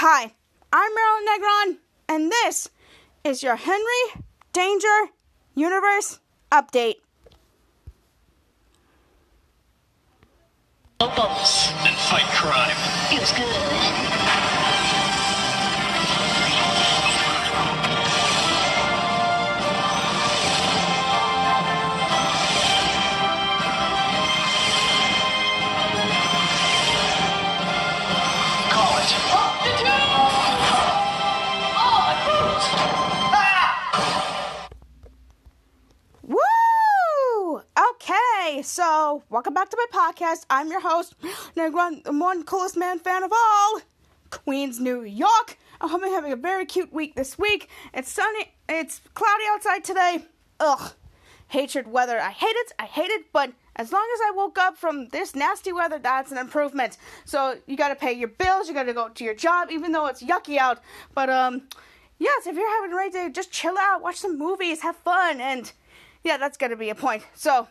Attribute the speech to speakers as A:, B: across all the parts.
A: Hi, I'm Marilyn Negron, and this is your Henry Danger Universe Update.
B: Locals.
C: and fight crime.
B: Feels good.
A: So welcome back to my podcast. I'm your host, Negron, the one coolest man fan of all, Queens, New York. I hope you're having a very cute week this week. It's sunny, it's cloudy outside today. Ugh, hatred weather. I hate it, I hate it, but as long as I woke up from this nasty weather, that's an improvement. So you gotta pay your bills, you gotta go to your job, even though it's yucky out. But, um, yes, if you're having a great day, just chill out, watch some movies, have fun, and yeah, that's gonna be a point. So,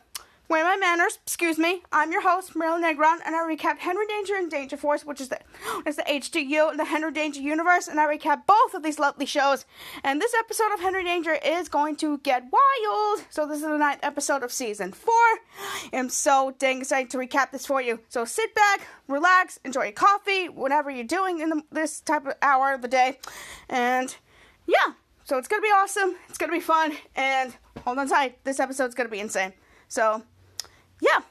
A: wear my manners, excuse me. I'm your host, Marilyn Negron, and I recap Henry Danger and Danger Force, which is the is the HDU and the Henry Danger universe, and I recap both of these lovely shows. And this episode of Henry Danger is going to get wild. So this is the ninth episode of season four. I'm so dang excited to recap this for you. So sit back, relax, enjoy your coffee, whatever you're doing in the, this type of hour of the day, and yeah. So it's gonna be awesome. It's gonna be fun, and hold on tight. This episode's gonna be insane. So, yeah.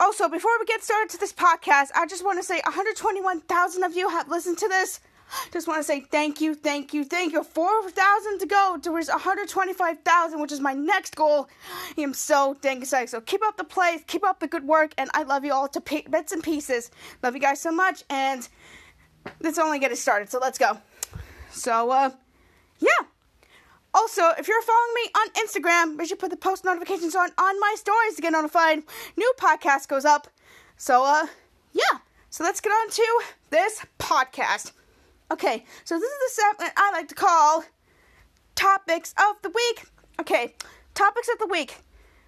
A: Also, before we get started to this podcast, I just want to say 121,000 of you have listened to this. Just want to say thank you, thank you, thank you. 4,000 to go towards 125,000, which is my next goal. I am so dang excited. So keep up the plays, keep up the good work, and I love you all to bits and pieces. Love you guys so much, and it's only getting started. So let's go. So, uh, yeah. Also, if you're following me on Instagram, make you should put the post notifications on on my stories to get notified. New podcast goes up. So, uh, yeah. So let's get on to this podcast. Okay, so this is the segment I like to call topics of the week. Okay, topics of the week.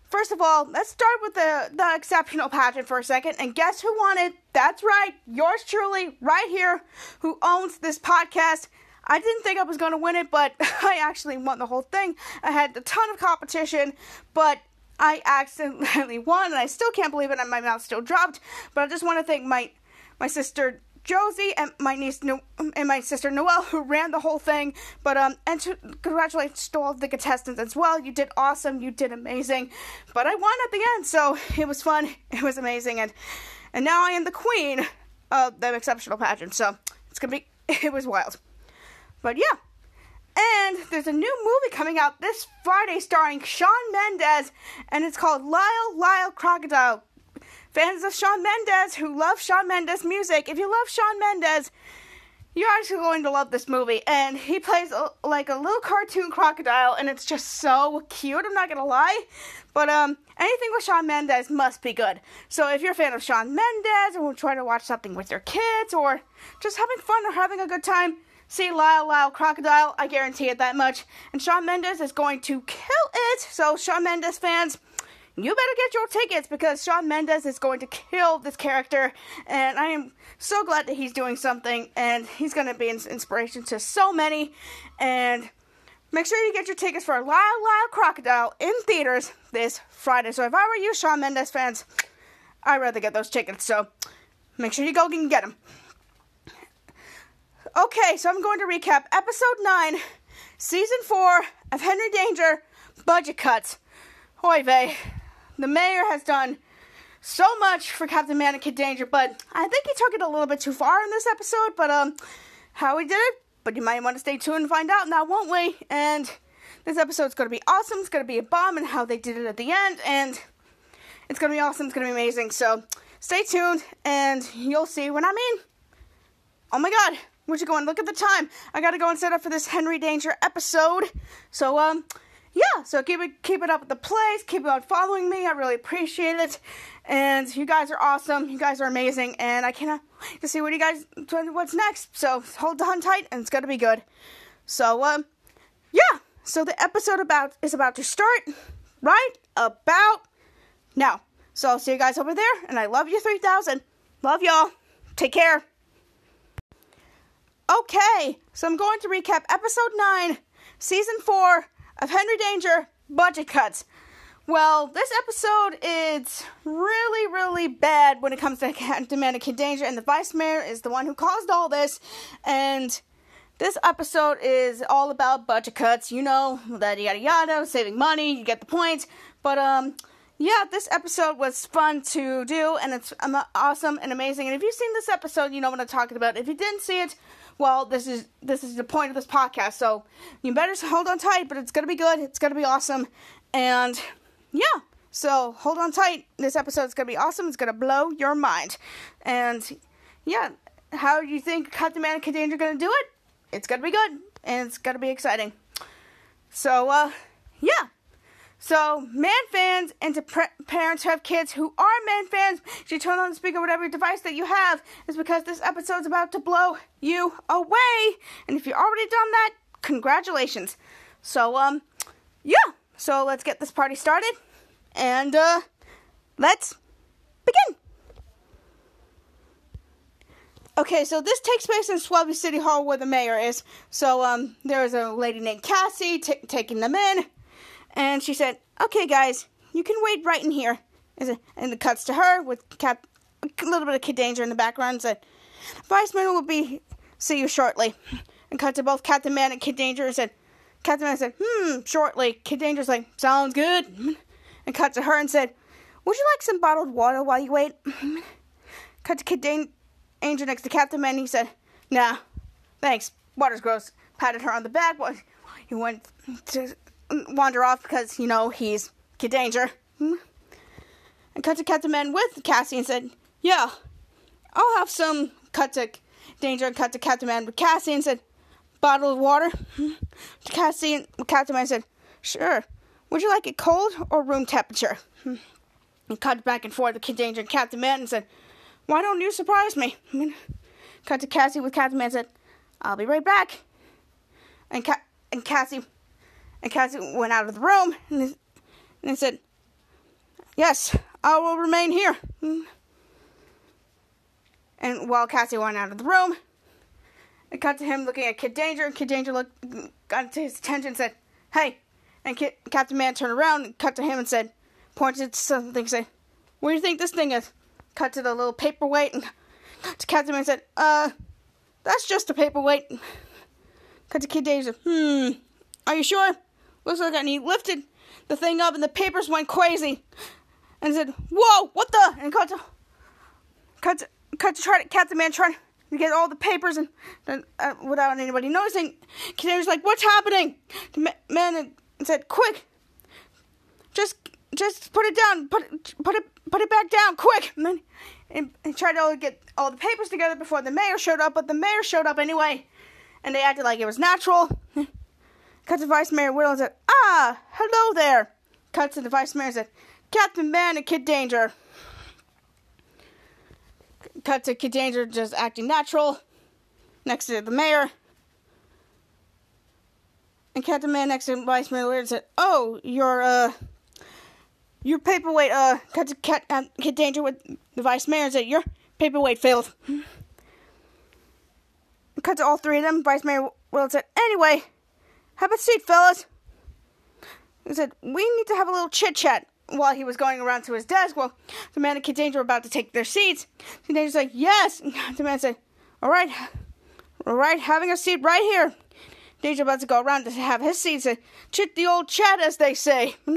A: First of all, let's start with the, the exceptional pageant for a second. And guess who won it? That's right, yours truly, right here, who owns this podcast. I didn't think I was going to win it, but I actually won the whole thing. I had a ton of competition, but I accidentally won, and I still can't believe it, and my mouth still dropped. But I just want to thank my my sister Josie and my niece no- and my sister Noelle who ran the whole thing. But um, and to congratulations to all the contestants as well. You did awesome. You did amazing. But I won at the end, so it was fun. It was amazing, and and now I am the queen of the exceptional pageant. So it's gonna be. It was wild. But yeah. And there's a new movie coming out this Friday starring Shawn Mendes, and it's called Lyle Lyle Crocodile. Fans of Shawn Mendes who love Shawn Mendes music, if you love Shawn Mendes, you're actually going to love this movie. And he plays a, like a little cartoon crocodile, and it's just so cute. I'm not gonna lie, but um, anything with Shawn Mendes must be good. So if you're a fan of Shawn Mendes, or trying to watch something with your kids, or just having fun or having a good time, see Lyle Lyle Crocodile. I guarantee it that much. And Shawn Mendes is going to kill it. So Shawn Mendes fans you better get your tickets because Shawn Mendes is going to kill this character, and I am so glad that he's doing something, and he's going to be an inspiration to so many. And make sure you get your tickets for Lyle Lyle Crocodile in theaters this Friday. So if I were you, Shawn Mendes fans, I'd rather get those tickets. So make sure you go and get them. Okay, so I'm going to recap episode 9, season 4 of Henry Danger Budget Cuts. Oy vey. The mayor has done so much for Captain Man and Kid Danger, but I think he took it a little bit too far in this episode. But um, how he did it, but you might want to stay tuned and find out now, won't we? And this episode's going to be awesome. It's going to be a bomb, and how they did it at the end, and it's going to be awesome. It's going to be amazing. So stay tuned, and you'll see what I mean. Oh my God, where'd you going? Look at the time. I got to go and set up for this Henry Danger episode. So um yeah, so keep it keep it up with the plays, keep on following me. I really appreciate it. And you guys are awesome. You guys are amazing, and I cannot wait to see what you guys what's next. So hold on tight, and it's gonna be good. So um, yeah. So the episode about is about to start right about now. So I'll see you guys over there, and I love you three thousand. Love y'all. Take care. Okay, so I'm going to recap episode 9, season 4 of Henry Danger Budget Cuts. Well, this episode is really, really bad when it comes to Captain Man and Kid Danger, and the Vice Mayor is the one who caused all this. And this episode is all about budget cuts, you know, that yada yada, saving money, you get the point. But, um, yeah, this episode was fun to do, and it's um, awesome and amazing. And if you've seen this episode, you know what I'm talking about. If you didn't see it, well, this is this is the point of this podcast. So you better hold on tight, but it's gonna be good. It's gonna be awesome, and yeah. So hold on tight. This episode is gonna be awesome. It's gonna blow your mind, and yeah. How do you think Captain Man and Kid Danger gonna do it? It's gonna be good, and it's gonna be exciting. So uh, yeah. So, man fans and to pre- parents who have kids who are man fans, should turn on the speaker, whatever device that you have, is because this episode's about to blow you away. And if you've already done that, congratulations. So, um, yeah. So let's get this party started, and uh, let's begin. Okay, so this takes place in Swellview City Hall where the mayor is. So, um, there's a lady named Cassie t- taking them in. And she said, "Okay, guys, you can wait right in here." And it cuts to her with Cap, a little bit of Kid Danger in the background. And said, "Vice Mayor will be see you shortly." And cut to both Captain Man and Kid Danger and said, Captain Man said, "Hmm, shortly." Kid Danger's like, "Sounds good." And cut to her and said, "Would you like some bottled water while you wait?" Cut to Kid Danger next to Captain Man. And he said, "Nah, thanks. Water's gross." Patted her on the back he went to wander off because, you know, he's Kid Danger. Hmm. And cut to Captain Man with Cassie and said, Yeah, I'll have some. Cut to Danger and cut to Captain Man with Cassie and said, Bottle of water? To Cassie and Captain Man said, Sure. Would you like it cold or room temperature? Hmm. And cut back and forth with Kid Danger and Captain Man and said, Why don't you surprise me? Cut to Cassie with Captain Man and said, I'll be right back. And, Ca- and Cassie and Cassie went out of the room and, and said, Yes, I will remain here. And while Cassie went out of the room, it cut to him looking at Kid Danger, and Kid Danger looked, got to his attention and said, Hey. And Kid, Captain Man turned around and cut to him and said, pointed to something, and said, What do you think this thing is? Cut to the little paperweight, and to Captain Man said, Uh, that's just a paperweight. Cut to Kid Danger, Hmm, are you sure? Looks like, and he lifted the thing up, and the papers went crazy, and said, "Whoa, what the?" And cut to, cut to, cut to try to Captain Man trying to get all the papers and uh, without anybody noticing. Canary's like, "What's happening?" The man said, "Quick, just just put it down, put put it put it back down, quick!" And then and, and tried to get all the papers together before the mayor showed up, but the mayor showed up anyway, and they acted like it was natural. Cut to Vice Mayor Whittle and said, Ah, hello there. Cut to the Vice Mayor and said, Captain Man and Kid Danger. Cut to Kid Danger just acting natural next to the mayor. And Captain Man next to Vice Mayor Whittle said, Oh, your, uh, your paperweight, uh, cut to Cat, uh, Kid Danger with the Vice Mayor and said, Your paperweight failed. Cut to all three of them. Vice Mayor Whittle said, Anyway, have a seat, fellas. He said, We need to have a little chit chat. While he was going around to his desk, well, the man and Kid Danger were about to take their seats. Kid Danger's like, Yes. The man said, All right, all right, having a seat right here. Danger about to go around to have his seat. Said, Chit the old chat, as they say.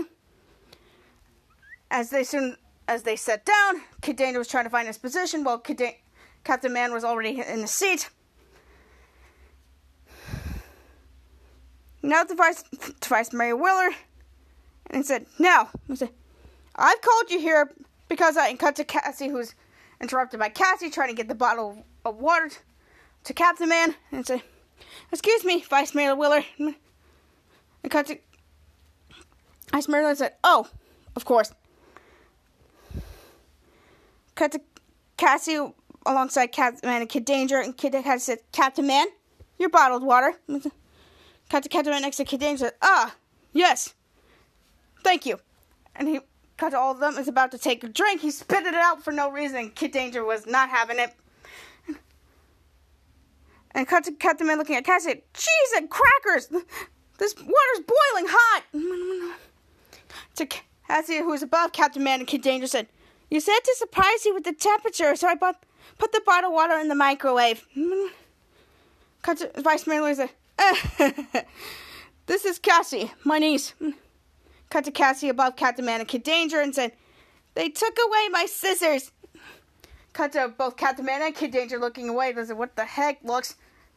A: As they soon as they sat down, Kid Danger was trying to find his position while Kid Captain Man was already in the seat. Now to Vice, Vice Mayor Willard, and he said, Now, said, I've called you here because I cut to Cassie, who's interrupted by Cassie trying to get the bottle of water to Captain Man, and said, Excuse me, Vice Mayor Willard. And cut to Vice Mayor Willard said, Oh, of course. Cut to Cassie alongside Captain Man and Kid Danger, and Kid Danger said, Captain Man, your bottled water. Cut to next to Kid Danger said, Ah, yes. Thank you. And he cut to all of them, is about to take a drink. He spit it out for no reason. Kid Danger was not having it. And cut to Captain Man looking at Cassie. Said, Cheese and crackers! This water's boiling hot! To Cassie, who was above Captain Man and Kid Danger, said, You said to surprise you with the temperature, so I bought, put the bottled water in the microwave. Cut to Vice Mayor said, This is Cassie, my niece. Cut to Cassie above Captain Man and Kid Danger and said, They took away my scissors. Cut to both Captain Man and Kid Danger looking away. They said, What the heck? Looks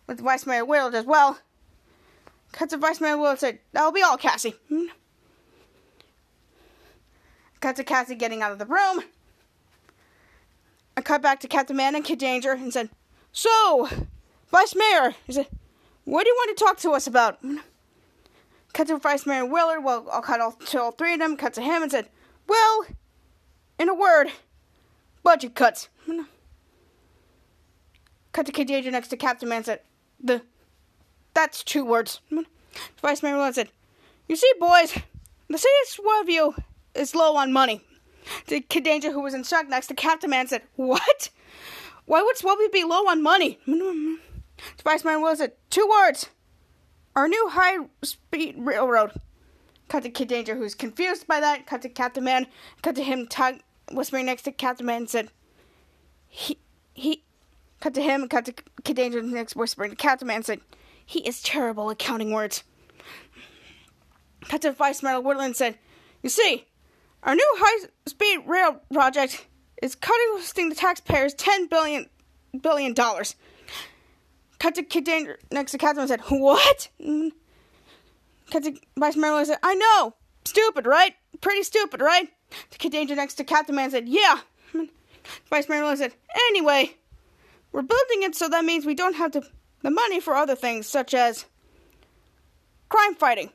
A: with Vice Mayor Willard as well. Cut to Vice Mayor Willard said, That'll be all, Cassie. Cut to Cassie getting out of the room. I cut back to Captain Man and Kid Danger and said, So, Vice Mayor, he said, What do you want to talk to us about? Cut to Vice Mayor Willard. Well, I'll cut all, to all three of them. Cut to him and said, Well, in a word, budget cuts. Cut to Kid Danger next to Captain Man said, The that's two words. Vice Mayor Willard said, You see, boys, the city's view is low on money. The Kid Danger, who was in shock next to Captain Man, said, What? Why would Swabby be low on money? Vice Mayor Willard said, Two words. Our new high speed railroad. Cut to Kid Danger, who's confused by that. Cut to Captain Man. Cut to him tug, whispering next to Captain Man and said, He, he, cut to him. Cut to Kid Danger next whispering to Captain Man and said, He is terrible at counting words. Cut to Vice Mayor Woodland and said, You see, our new high speed rail project is costing the taxpayers ten billion billion dollars. Cut to Kid Danger next to Catherine and said, What? Mm. Cut to Vice Mayor said, I know. Stupid, right? Pretty stupid, right? The Kid Danger next to Captain Man said, Yeah. Mm. Vice Mayor said, Anyway, we're building it so that means we don't have to, the money for other things, such as crime fighting.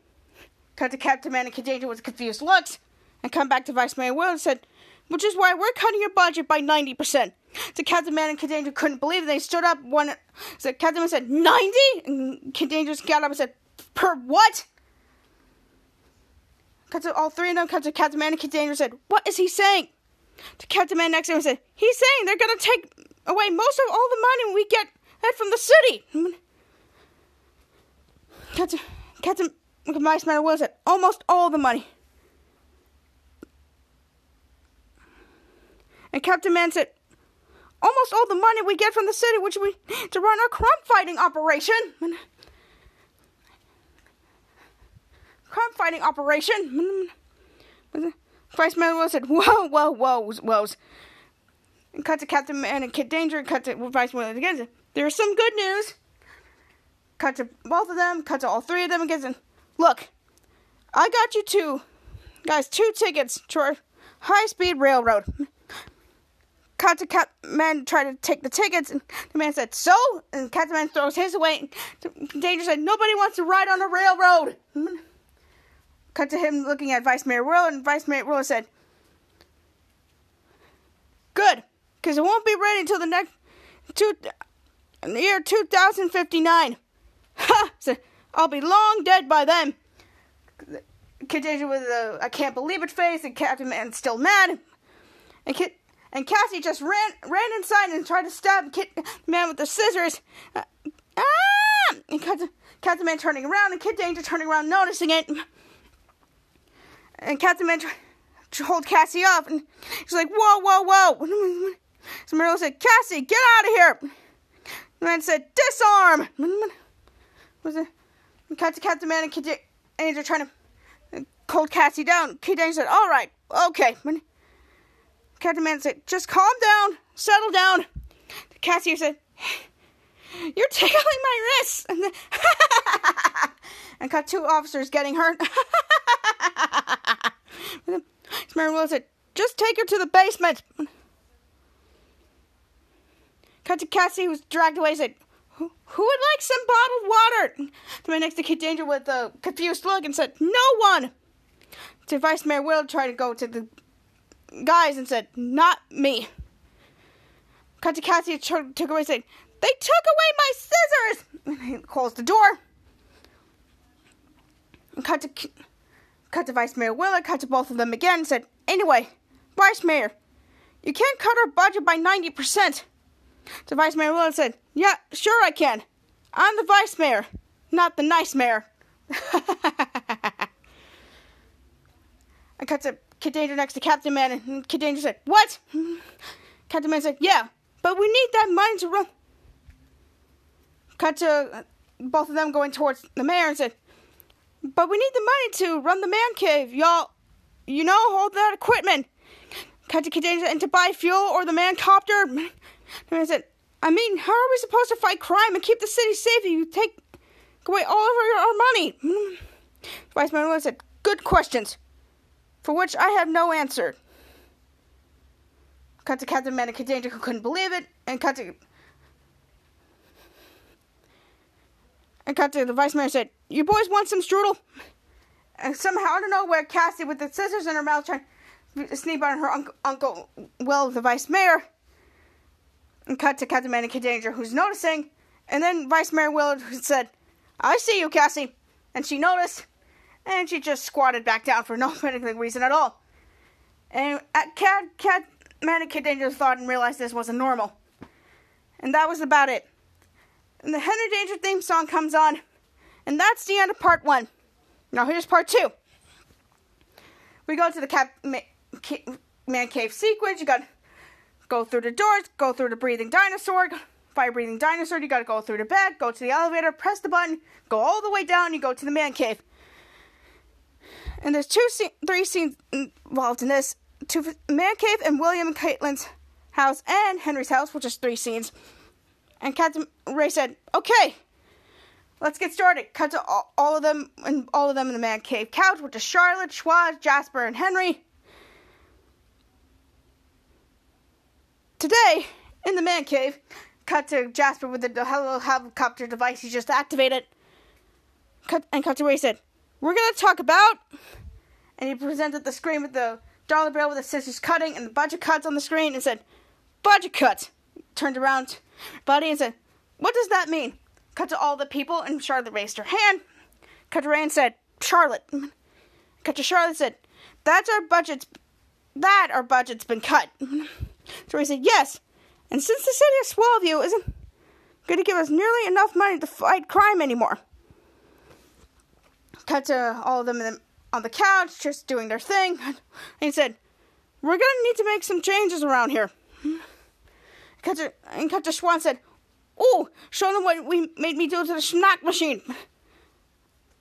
A: Cut to Captain Man and Kid Danger with confused looks and come back to Vice Mayor and said, which is why we're cutting your budget by 90%. So Captain Man and Kid Danger couldn't believe it. They stood up. One, so Captain Man said, 90? And Kid Danger got up and said, per what? To all three of them. Cut to Captain Man and Kid Danger said, what is he saying? To Captain Man next to him said, he's saying they're going to take away most of all the money we get from the city. Captain, Captain Vice Mayor Will said, almost all the money. And Captain Man said, almost all the money we get from the city, which we to run our crime fighting operation. Crime fighting operation. Vice Mayor said, whoa, whoa, whoa, whoa. And cut to Captain Man and Kid Danger, and cut to Vice Mayor again. There's some good news. Cut to both of them, cut to all three of them again. Look, I got you two, guys, two tickets to our high speed railroad. Cat Man tried to take the tickets, and the man said, "So?" And Captain Man throws his away. Danger said, "Nobody wants to ride on a railroad." Cut to him looking at Vice Mayor Will, and Vice Mayor Will said, "Good, because it won't be ready until the next two, the year 2059." Ha! So I'll be long dead by then. Kid Danger with a "I can't believe it" face, and Captain Man still mad. And Kid and Cassie just ran ran inside and tried to stab Kid Man with the scissors. Uh, ah! And Captain, Captain Man turning around and Kid Danger turning around, noticing it. And Captain Man to hold Cassie up, and she's like, "Whoa, whoa, whoa!" So Meryl said, "Cassie, get out of here!" The man said, "Disarm!" Was it? Captain Captain Man and Kid Danger trying to hold Cassie down. Kid Danger said, "All right, okay." Captain Man said, just calm down, settle down. Cassie said, you're tickling my wrists. And, then, and cut two officers getting hurt. Mary Will said, just take her to the basement. Cut to Cassie, who was dragged away, said, who, would like some bottled water? To my next to Kid Danger with a confused look and said, no one. To Vice Mayor Will tried to go to the guys and said, Not me. Cut to Cassie took away and said, They took away my scissors! And he closed the door. Cut to, cut to Vice Mayor Willard, cut to both of them again and said, Anyway, Vice Mayor, you can't cut our budget by 90%. So Vice Mayor Willard said, Yeah, sure I can. I'm the vice mayor, not the nice mayor. I cut to Kid Danger next to Captain Man, and Kid Danger said, What? Captain Man said, Yeah, but we need that money to run. Cut to uh, both of them going towards the mayor and said, But we need the money to run the man cave, y'all. You know, all that equipment. Cut to Kid Danger and to buy fuel or the man copter. The man said, I mean, how are we supposed to fight crime and keep the city safe if you take away all of our, our money? Vice Mayor said, Good questions, for which I have no answer. Cut to Captain Man and Kid Danger who couldn't believe it, and cut to and cut to the Vice Mayor said, You boys want some strudel? And somehow, I don't know where Cassie, with the scissors in her mouth, trying to sneak on her uncle, uncle Will, the Vice Mayor, and cut to Captain Man and Kid Danger, who's noticing. And then Vice Mayor Willard said, I see you, Cassie. And she noticed, and she just squatted back down for no particular reason at all. And Cat, Cat Man and Kid Danger thought and realized this wasn't normal. And that was about it. And the Henry Danger theme song comes on. And that's the end of part one. Now here's part two. We go to the cap, ma, ca, man cave sequence. You got go through the doors, go through the breathing dinosaur, fire breathing dinosaur. You got to go through the bed, go to the elevator, press the button, go all the way down. You go to the man cave. And there's two, three scenes involved in this: two man cave and William and Caitlin's house and Henry's house, which is three scenes. And Captain Ray said, "Okay, let's get started." Cut to all, all of them and all of them in the man cave couch, which is Charlotte, Schwoz, Jasper, and Henry. Today, in the man cave, cut to Jasper with the little helicopter device he just activated. Cut and cut to Ray said, "We're gonna talk about," and he presented the screen with the dollar bill with the scissors cutting and the budget cuts on the screen and said, "Budget cuts." Turned around, Buddy, and said, "What does that mean?" Cut to all the people, and Charlotte raised her hand. Cut to Ray and said, "Charlotte." Cut to Charlotte said, "That's our budget's. That our budget's been cut." So he said, Yes. And since the city of Swellview isn't going to give us nearly enough money to fight crime anymore. Cut to all of them on the couch, just doing their thing. And he said, We're going to need to make some changes around here. And to Schwan said, Oh, show them what we made me do to the snack machine.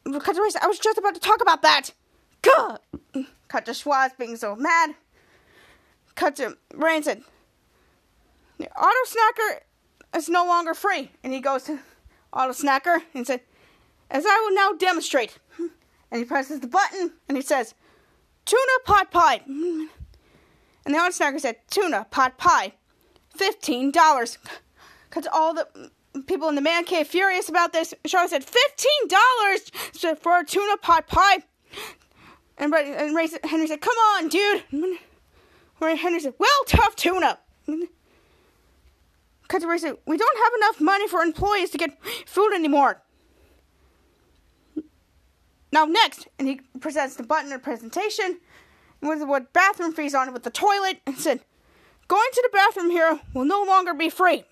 A: To Race, I was just about to talk about that. Gah! Cut to being so mad to Rain said, the auto snacker is no longer free. And he goes to auto snacker and said, as I will now demonstrate. And he presses the button and he says, tuna pot pie. And the auto snacker said, tuna pot pie, $15. Because all the people in the man cave furious about this. Charlotte said, $15 for a tuna pot pie. And, and Ray, Henry said, come on, dude. Ray Henry said, Well, tough tuna. To Ray said, We don't have enough money for employees to get food anymore. Now, next, and he presents the button of presentation with what bathroom fees on it with the toilet and said, Going to the bathroom here will no longer be free.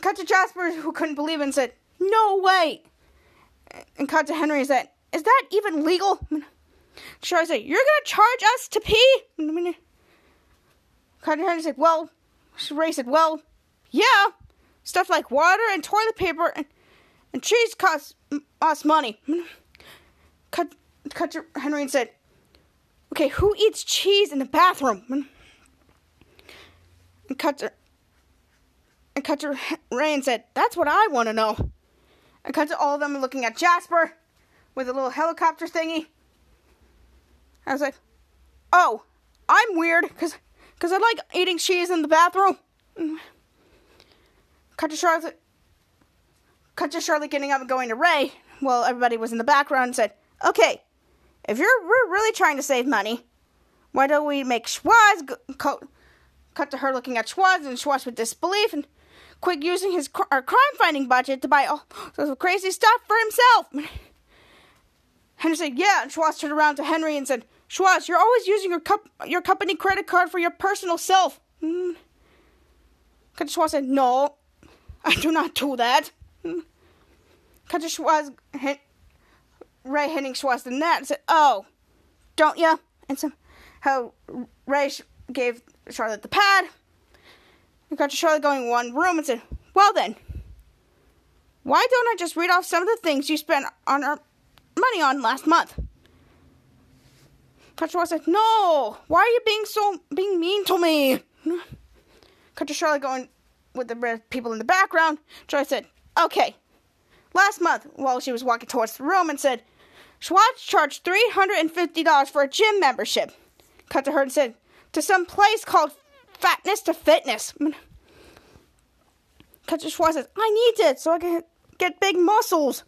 A: Cut to Jasper, who couldn't believe it, and said, No way. And cut to Henry and said, Is that even legal? Charlie said, You're to charge us to pee? Cut to Henry said, Well, Ray said, Well, yeah. Stuff like water and toilet paper and, and cheese costs us money. Cut, cut to Henry and said, Okay, who eats cheese in the bathroom? And cut to, and cut to Ray and said, That's what I want to know. And cut to all of them looking at Jasper with a little helicopter thingy. I was like, oh, I'm weird because cause I like eating cheese in the bathroom. Cut to Charlotte. Cut to Charlotte getting up and going to Ray while everybody was in the background and said, okay, if you're we're really trying to save money, why don't we make Schwoz go, co- cut to her looking at Schwoz and Schwoz with disbelief and quit using his cr- crime fighting budget to buy all sorts of crazy stuff for himself. Henry said, Yeah. And Schwoz turned around to Henry and said, Schwoz, you're always using your, your company credit card for your personal self. Mm. Schwoz said, No. I do not do that. Cut to Schwoz, hit, Ray hitting Schwoz the net and said, Oh, don't ya? And some, how Ray gave Charlotte the pad. And got to Charlotte going one room and said, Well then, why don't I just read off some of the things you spent on our money on last month? Schwoz said, No, why are you being so being mean to me? To Charlotte going with the red people in the background. Charlotte said, Okay. Last month, while she was walking towards the room and said, Schwoz charged $350 for a gym membership. Cut to her and said, To some place called Fatness to Fitness. Cut to Schwoz says, I need it so I can get big muscles.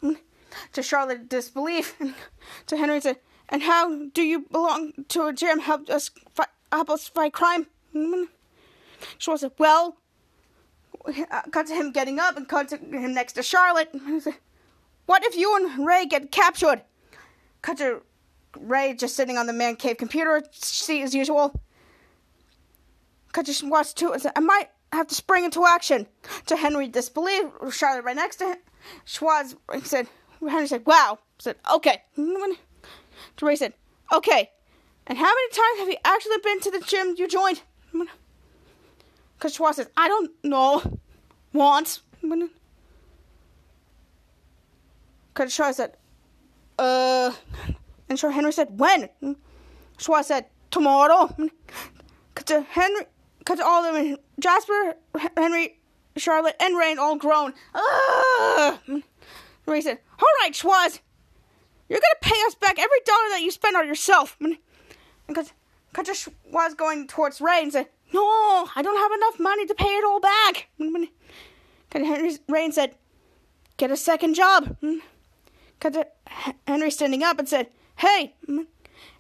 A: To Charlotte, disbelief. to Henry said, And how do you belong to a gym? Help us fight, help us fight crime? Schwoz said, Well, cut to him getting up and cut to him next to Charlotte. What if you and Ray get captured? Cut to Ray just sitting on the man cave computer seat as usual. Cut to Schwoz too. I might have to spring into action. To Henry disbelief, Charlotte right next to him. Schwoz said, Henry said, wow. said, okay. To Ray said, okay. And how many times have you actually been to the gym you joined? Schwoz says, I don't know. Because Schwoz said, uh. And so Henry said, when? Schwoz said, tomorrow. Because Henry, because all of them, Jasper, Henry, Charlotte, and Rain all groan. Ugh. Ray said, all right, Schwoz. You're going to pay us back every dollar that you spend on yourself. Because because Schwoz going towards Ray and said, no, I don't have enough money to pay it all back. And Henry Rain said, Get a second job. Because Henry standing up and said, Hey.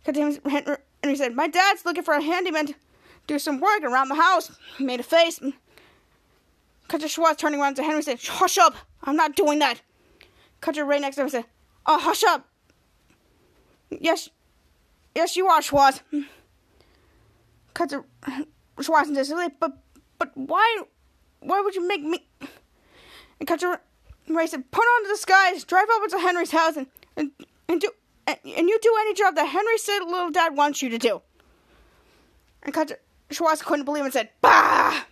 A: Because Henry said, My dad's looking for a handyman to do some work around the house. He made a face. Cutter Schwoz turning around to Henry said, Hush up. I'm not doing that. Cutter Ray next to him said, Oh, hush up. Yes, yes, you are, Schwoz. Cutter And said, But, but why, why would you make me? And Cutter Ray said, Put on the disguise, drive over to Henry's house, and, and, and do and, and you do any job that Henry said little dad wants you to do. And Cutter Schwoz couldn't believe and said, Bah!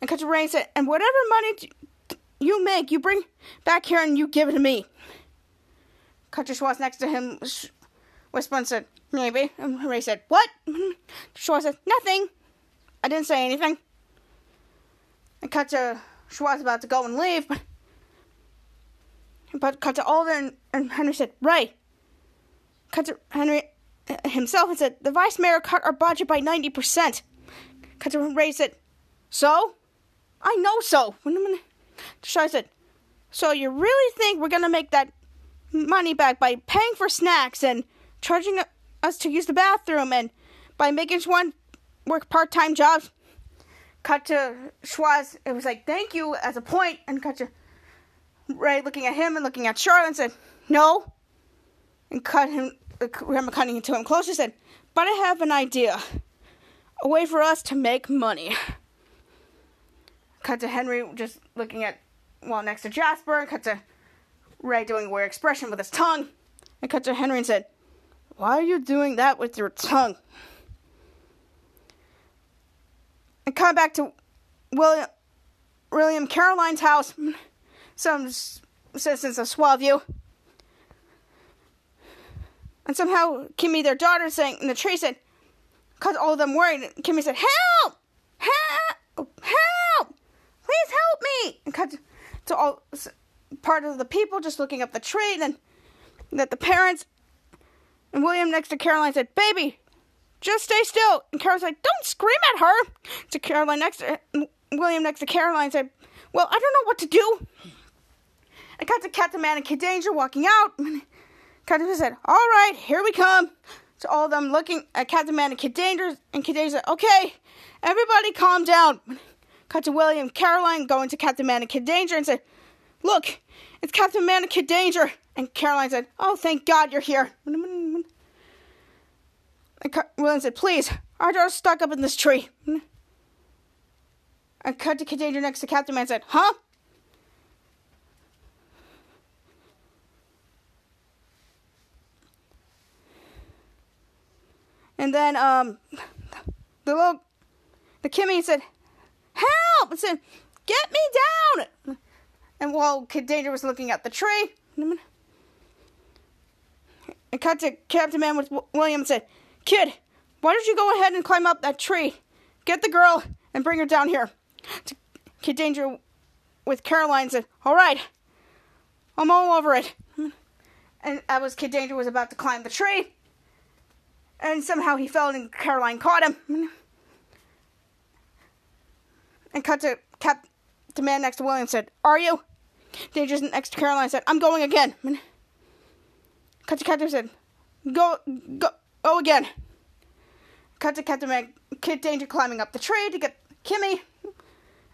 A: And Cutter Ray said, And whatever money you make, you bring back here and you give it to me. Cutter Schwoz next to him whispered and said, Maybe. And Ray said, What? Schwoz said, Nothing. I didn't say anything. And cut to Schwoz about to go and leave, but, but cut to Alden and, and Henry said, Ray. Cut to Henry uh, himself and said, The vice mayor cut our budget by 90%. Cut to Ray said, So? I know so. Schwoz said, So you really think we're going to make that money back by paying for snacks and charging us to use the bathroom and by making one work part time jobs? cut to Schwoz. It was like, thank you, as a point, and cut to Ray looking at him and looking at Charlotte and said, no. And cut him, remember cutting to him closer, said, but I have an idea. A way for us to make money. Cut to Henry just looking at, well, next to Jasper, and cut to Ray doing a weird expression with his tongue. And cut to Henry and said, why are you doing that with your tongue? and come back to William William Caroline's house. Some citizens of Swellview. And somehow Kimmy, their daughter, saying in the tree said, because all of them worried, Kimmy said, Help! Help! Help! Please help me! And cut to all part of the people just looking up the tree, and then that the parents and William next to Caroline said, Baby, just stay still. And Caroline's like, don't scream at her. To Caroline next to William next to Caroline said, well, I don't know what to do. I got to Captain Man and Kid Danger walking out. Captain said, all right, here we come. So all of them looking at Captain Man and Kid Danger. And Kid Danger said, okay, everybody calm down. Cut to William Caroline going to Captain Man and Kid Danger and said, look, it's Captain Man and Kid Danger. And Caroline said, oh, thank God you're here. And William said, Please, our daughter's stuck up in this tree. And cut to Danger next to Captain Man said, Huh? And then um the little the Kimmy said, Help! And said, Get me down! And while Kid Danger was looking at the tree, and cut to Captain Man with William and said, Kid, why don't you go ahead and climb up that tree? Get the girl and bring her down here. To Kid Danger with Caroline said, All right, I'm all over it. And that was Kid Danger was about to climb the tree. And somehow he fell and Caroline caught him. And cut to Cap the man next to William said, Are you? Danger's next to Caroline said, I'm going again. To Captain said, Go go go again. To Captain Man Kid Danger climbing up the tree to get Kimmy.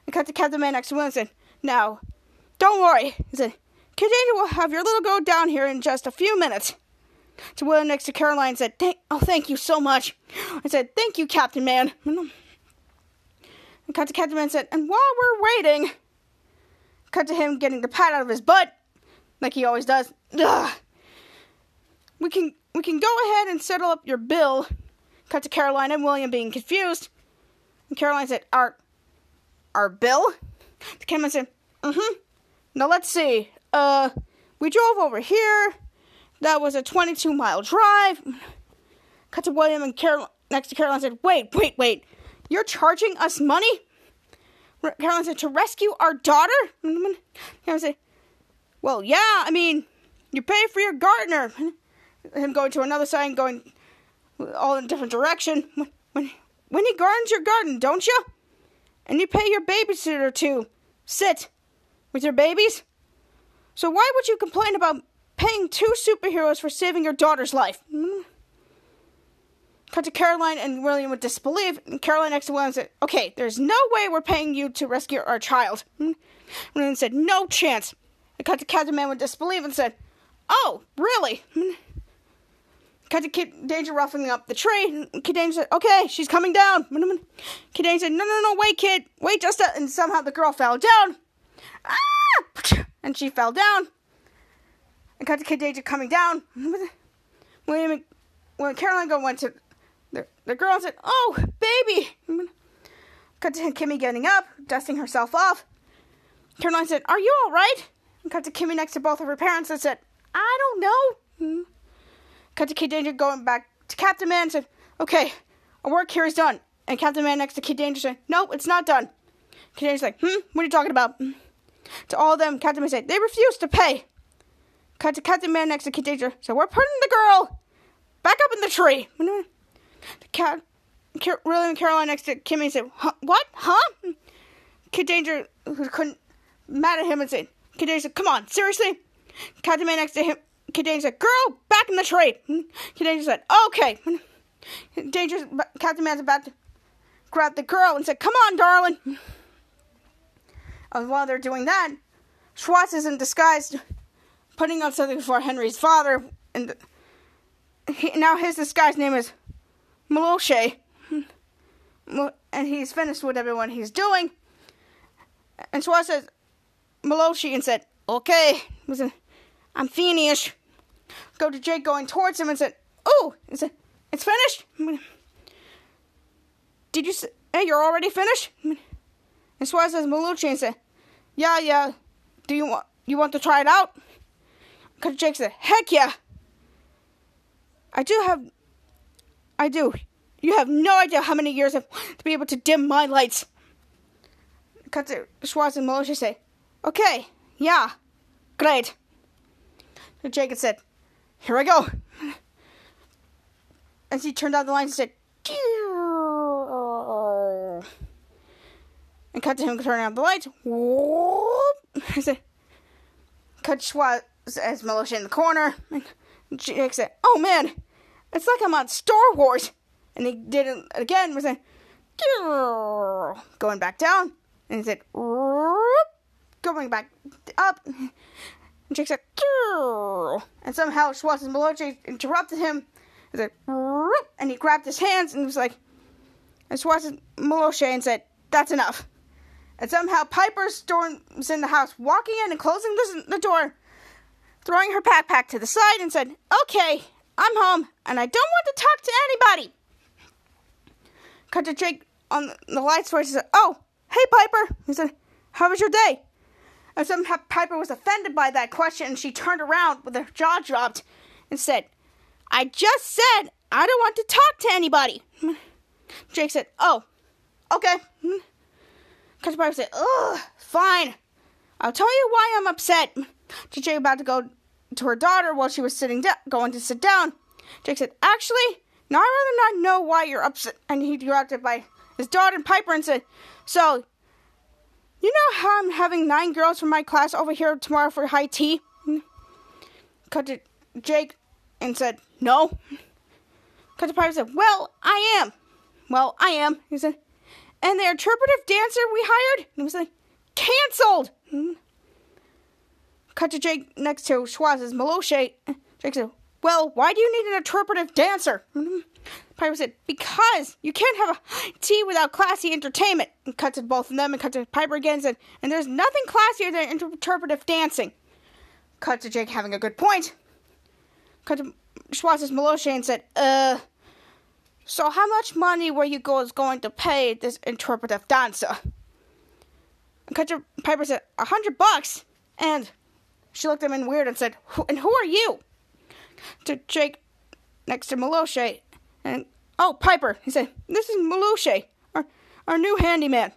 A: And Captain Man next to said, Now, don't worry. He said, Kid Danger will have your little girl down here in just a few minutes. To William next to Caroline said, thank, Oh, thank you so much. I said, Thank you, Captain Man. And cut to Captain Man said, And while we're waiting, cut to him getting the pat out of his butt, like he always does. Ugh. We can we can go ahead and settle up your bill. Cut to Caroline and William being confused. And Caroline said, Our our bill? The cameraman said, Mm-hmm. Now let's see. Uh we drove over here. That was a 22 mile drive. Cut to William and Carol next to Caroline said, Wait, wait, wait. You're charging us money? Caroline said, To rescue our daughter? Caroline said, Well, yeah, I mean, you pay for your gardener. Him going to another side and going all in a different direction. When, when, when he gardens your garden, don't you? And you pay your babysitter to sit with your babies? So why would you complain about paying two superheroes for saving your daughter's life? Hmm? Cut to Caroline and William with disbelief. And Caroline next to William said, Okay, there's no way we're paying you to rescue our child. Hmm? William said, No chance. And cut to Captain Man with disbelief and said, Oh, really? Cut to Kid Danger roughing up the tree. Kid Danger said, Okay, she's coming down. Kid Danger said, No, no, no, wait, kid. Wait just a. And somehow the girl fell down. Ah! And she fell down. And cut to Kid Danger coming down. And when Caroline went to the, the girl said, Oh, baby. Cut to Kimmy getting up, dusting herself off. Caroline said, Are you all right? And cut to Kimmy next to both of her parents and said, I don't know. Cut to Kid Danger going back to Captain Man and said, Okay, our work here is done. And Captain Man next to Kid Danger said, No, it's not done. Kid Danger's like, Hmm, what are you talking about? To all of them, Captain Man said, They refuse to pay. Cut to Captain Man next to Kid Danger. So we're putting the girl back up in the tree. The cat, Car- William and Caroline next to Kimmy said, huh, What? Huh? Kid Danger, who couldn't, mad at him and said, Kid Danger said, Come on, seriously? Captain Man next to him, Kid Danger said, Girl, back in the tree. Kid Danger said, Okay. Danger, Captain Man's about to grab the girl and said, Come on, darling. And while they're doing that, Schwoz is in disguise putting on something for Henry's father. And he, now his disguise name is Maloshe. And he's finished with everyone he's doing. And Schwoz says, Maloshe, and said, Okay. I'm finished. Go to Jake going towards him and said, Oh, said, It's finished. Did you say, Hey, you're already finished? And Schwoz says, Maloshe, and said, Yeah, yeah. Do you want, you want to try it out? Because Jake said, Heck yeah. I do have. I do. You have no idea how many years I've to be able to dim my lights. Cut to Schwoz and Maloshe say, Okay, yeah, great. So Jake said, Here I go. As he turned out the lights and said, and cut to him turning out the lights. I said, cut Schwoz as Maloshe in the corner. And Jake said, Oh man, it's like I'm on Star Wars. And he did it again. Was like, going back down. And he said, going back up. And Jake said, and somehow Maloshe interrupted him. He said, and he grabbed his hands and was like, and Schwoz and said, that's enough. And somehow Piper storms in the house, walking in and closing the, the door, throwing her backpack to the side, and said, Okay, I'm home, and I don't want to talk to anybody. Cut to Jake on the light switch and said, Oh, hey, Piper. He said, How was your day? And somehow Piper was offended by that question, and she turned around with her jaw dropped and said, I just said I don't want to talk to anybody. Jake said, Oh, okay. Cousin Piper said, Ugh, fine. I'll tell you why I'm upset. Jake about to go to her daughter while she was sitting down, going to sit down. Jake said, Actually, now I'd rather not know why you're upset. And he directed by his daughter and Piper and said, So, you know how I'm having nine girls from my class over here tomorrow for high tea? Cut to Jake and said, No. Cut to Piper said, Well, I am. Well, I am. He said, And the interpretive dancer we hired? And he was like, Cancelled. Cut to Jake next to Schwoz's Maloshe. Jake said, Well, why do you need an interpretive dancer? Piper said, Because you can't have a tea without classy entertainment. And cut to both of them and cut to Piper again and said, And there's nothing classier than interpretive dancing. Cut to Jake having a good point. Cut to Schwoz's Maloshe and said, Uh, so how much money were you guys going to pay this interpretive dancer? And cut to Piper said, A hundred bucks. And she looked at him in weird and said, And who are you? To Jake next to Maloshe. And, oh, Piper. He said, This is Maloshe, our, our new handyman.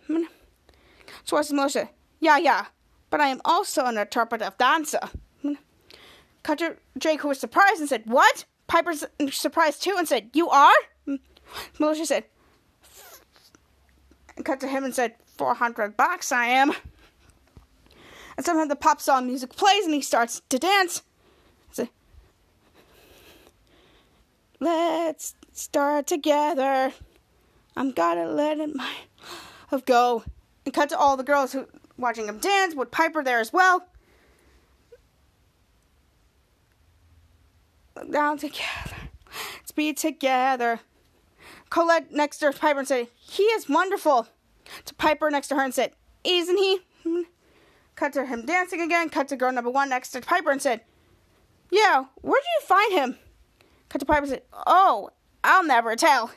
A: So I said, Maloshe, Yeah, yeah, but I am also an interpretive dancer. Cut to Jake, who was surprised and said, What? Piper's surprised too and said, You are? Maloshe said, cut to him and said, 400 bucks I am. And somehow the pop song music plays and he starts to dance. Let's start together. I'm gonna let it my of go. And cut to all the girls who watching him dance with Piper there as well. Down together. Let's be together. Colette next to Piper and said, He is wonderful. To Piper next to her and said, Isn't he? Cut to him dancing again. Cut to girl number one next to Piper and said, Yeah, where did you find him? Cut to Piper and said, Oh, I'll never tell.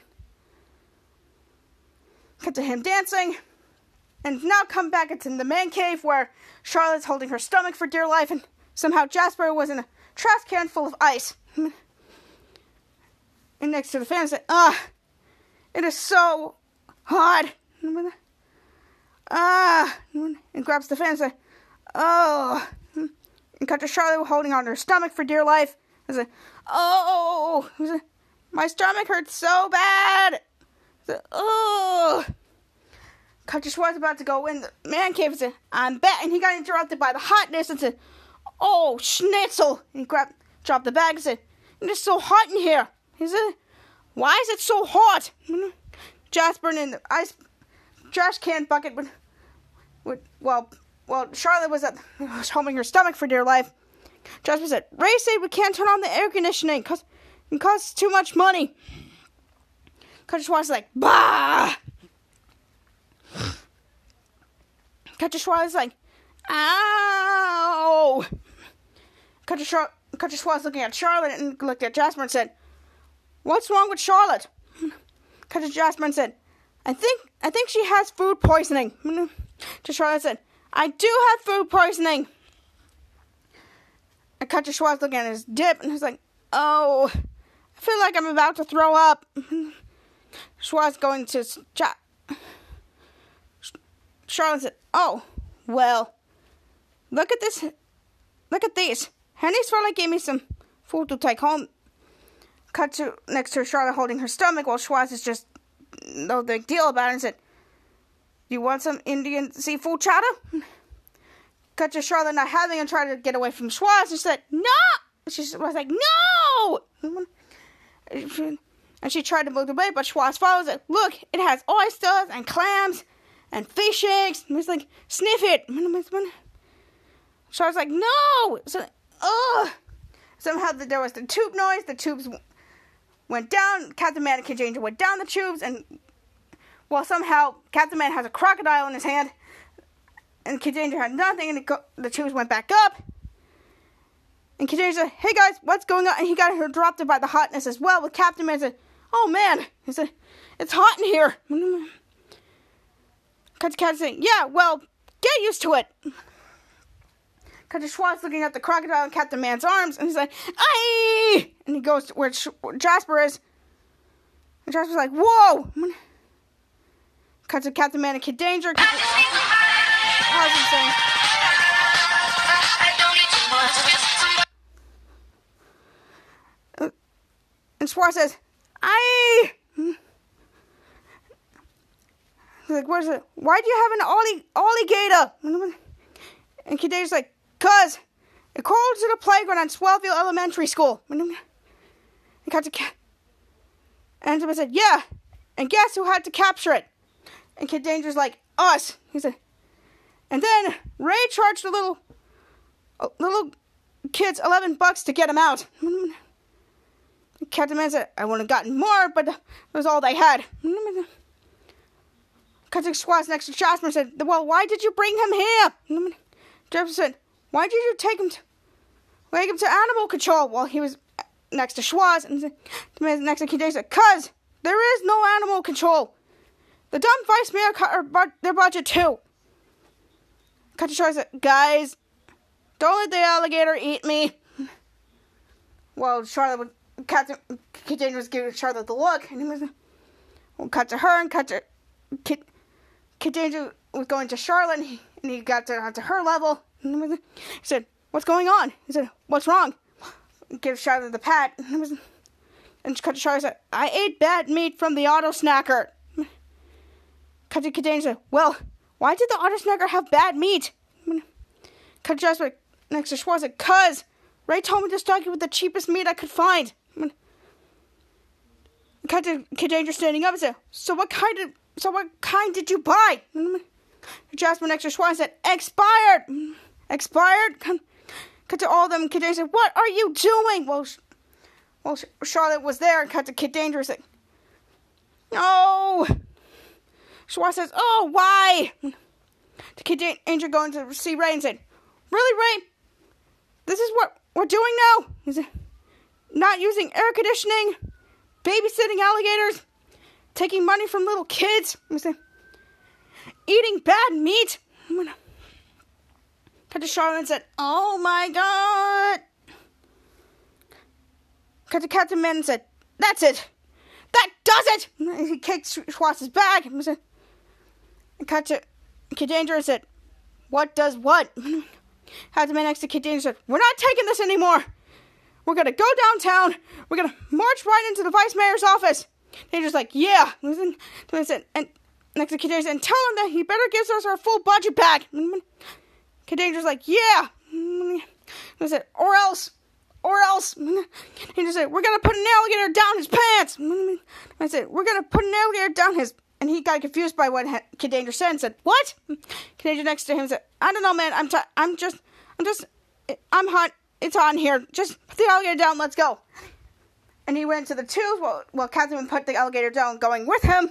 A: Cut to him dancing. And now come back into the man cave where Charlotte's holding her stomach for dear life and somehow Jasper was in a trash can full of ice. And next to the fan said, Ah, it is so hot. Ah, and grabs the fan and said, Oh, and cut to Charlotte holding on her stomach for dear life. And said, Oh, my stomach hurts so bad. Oh. To Schwoz about to go in the man cave and said, I'm back. And he got interrupted by the hotness and said, Oh, schnitzel. And he grabbed, dropped the bag and said, It's so hot in here. He said, Why is it so hot? Jasper in the ice trash can bucket would, would well, well, Charlotte was, at, was holding her stomach for dear life. Jasper said, Ray said we can't turn on the air conditioning because it costs too much money. Cut to was like, bah! Cut to was like, ow! Cut to, Char- Cut to was looking at Charlotte and looked at Jasper and said, What's wrong with Charlotte? To Jasper and said, I think I think she has food poisoning. To Charlotte said, I do have food poisoning. To Schwoz looking at his dip and he's like, Oh, I feel like I'm about to throw up. Schwoz going to chat. Charlotte said, Oh, well, look at this. Look at these. Henny's really gave me some food to take home. Cut to next to Charlotte holding her stomach while Schwoz is just no big deal about it and said, You want some Indian seafood chowder? Cut to Charlotte not having and tried to get away from Schwoz and said, No! She was like, No! And she tried to move away, but Schwoz follows it. Look, it has oysters and clams and fish eggs. And he's like, Sniff it. Schwoz like, No! So, ugh. Somehow there was the tube noise. The tubes went down. Captain Man and Kid Danger went down the tubes, and well, somehow Captain Man has a crocodile in his hand. and Kid Danger had nothing, and go, the tubes went back up. And Kid said, "Hey guys, what's going on?" And he got interrupted by the hotness as well. With Captain Man said, "Oh man," he said, "It's hot in here." Cut to Captain saying, "Yeah, well, get used to it." Cut to Schwoz looking at the crocodile in Captain Man's arms, and he's like, "Aye!" And he goes to where Sh- Jasper is. And Jasper's like, "Whoa!" Cut to Captain Man and Kid Danger. Cut to- And Schwoz says, I. Like, where's it? Why do you have an alligator? And Kid Danger's like, cuz it crawled to the playground at Swellview Elementary School. And cat. And someone said, yeah. And guess who had to capture it? And Kid Danger's like, us. He said, and then Ray charged the little, little kids 11 bucks to get him out. Captain Man said, I would have gotten more, but it was all they had. Cutting squats next to Jasper said, Well, why did you bring him here? Jasper said, Why did you take him to take him to animal control while he was next to Schwoz? And the man next to Kid said, Cuz there is no animal control. The dumb vice mayor cut their budget too. To Schwoz said, Guys, don't let the alligator eat me. Well, Charlotte Captain was giving Charlotte the look, and he was well, cut to her and cut to Danger was going to Charlotte, and he, and he got to, to her level. And he, was, he said, "What's going on?" He said, "What's wrong?" Give Charlotte the pat, and, was, and cut to Charlotte. Said, "I ate bad meat from the auto snacker." Cut to Danger. Said, "Well, why did the auto snacker have bad meat?" Cut to Jasper next to Schwoz. "Cause." Ray told me to stock you with the cheapest meat I could find. Cut to Kid Danger standing up and said, "So what kind of so what kind did you buy?" Jasmine extra to said, "Expired, expired." Cut to all of them. Kid Danger said, "What are you doing?" Well, well, Charlotte was there. And cut to Kid Danger said, "No." Schwoz says, "Oh, why?" The Kid Danger going to see Ray and said, "Really, Ray? This is what we're doing now? Is it not using air conditioning, babysitting alligators, taking money from little kids, eating bad meat? Cut to Charlotte and said, Oh my god. Cut to Captain Man and said, That's it. That does it. He kicked Schwoz's back. Cut to Kid Danger and said, What does what? the man next to Kid Danger said, We're not taking this anymore. We're gonna go downtown. We're gonna march right into the vice mayor's office. They're just like, Yeah. And next to Kid Danger and tell him that he better gives us our full budget back. Kid Danger's like, Yeah. Said, Or else. Or else. He just said, We're gonna put an alligator down his pants. I said, We're gonna put an alligator down his and he got confused by what Kid said and said, "What?" Kid next to him said, "I don't know, man. I'm t- I'm just I'm just I'm hot. It's on here. Just put the alligator down. Let's go." And he went to the tubes while while Catherine put the alligator down, going with him.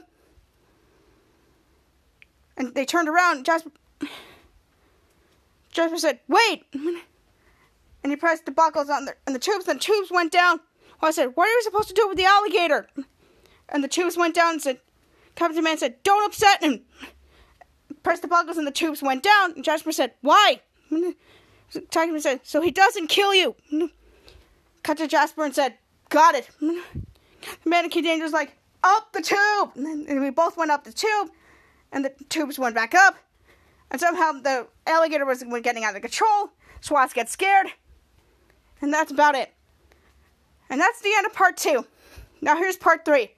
A: And they turned around. Jasper Jasper said, "Wait!" And he pressed the buckles on the and the tubes. And the tubes went down. Well, I said, "What are we supposed to do with the alligator?" And the tubes went down and said. Captain Man said, Don't upset him. Pressed the buckles and the tubes went down. And Jasper said, Why? Man said, So he doesn't kill you. Cut to Jasper and said, Got it. The mannequin was like, Up the tube. And we both went up the tube. And the tubes went back up. And somehow the alligator was getting out of control. Schwoz gets scared. And that's about it. And that's the end of part two. Now here's part three.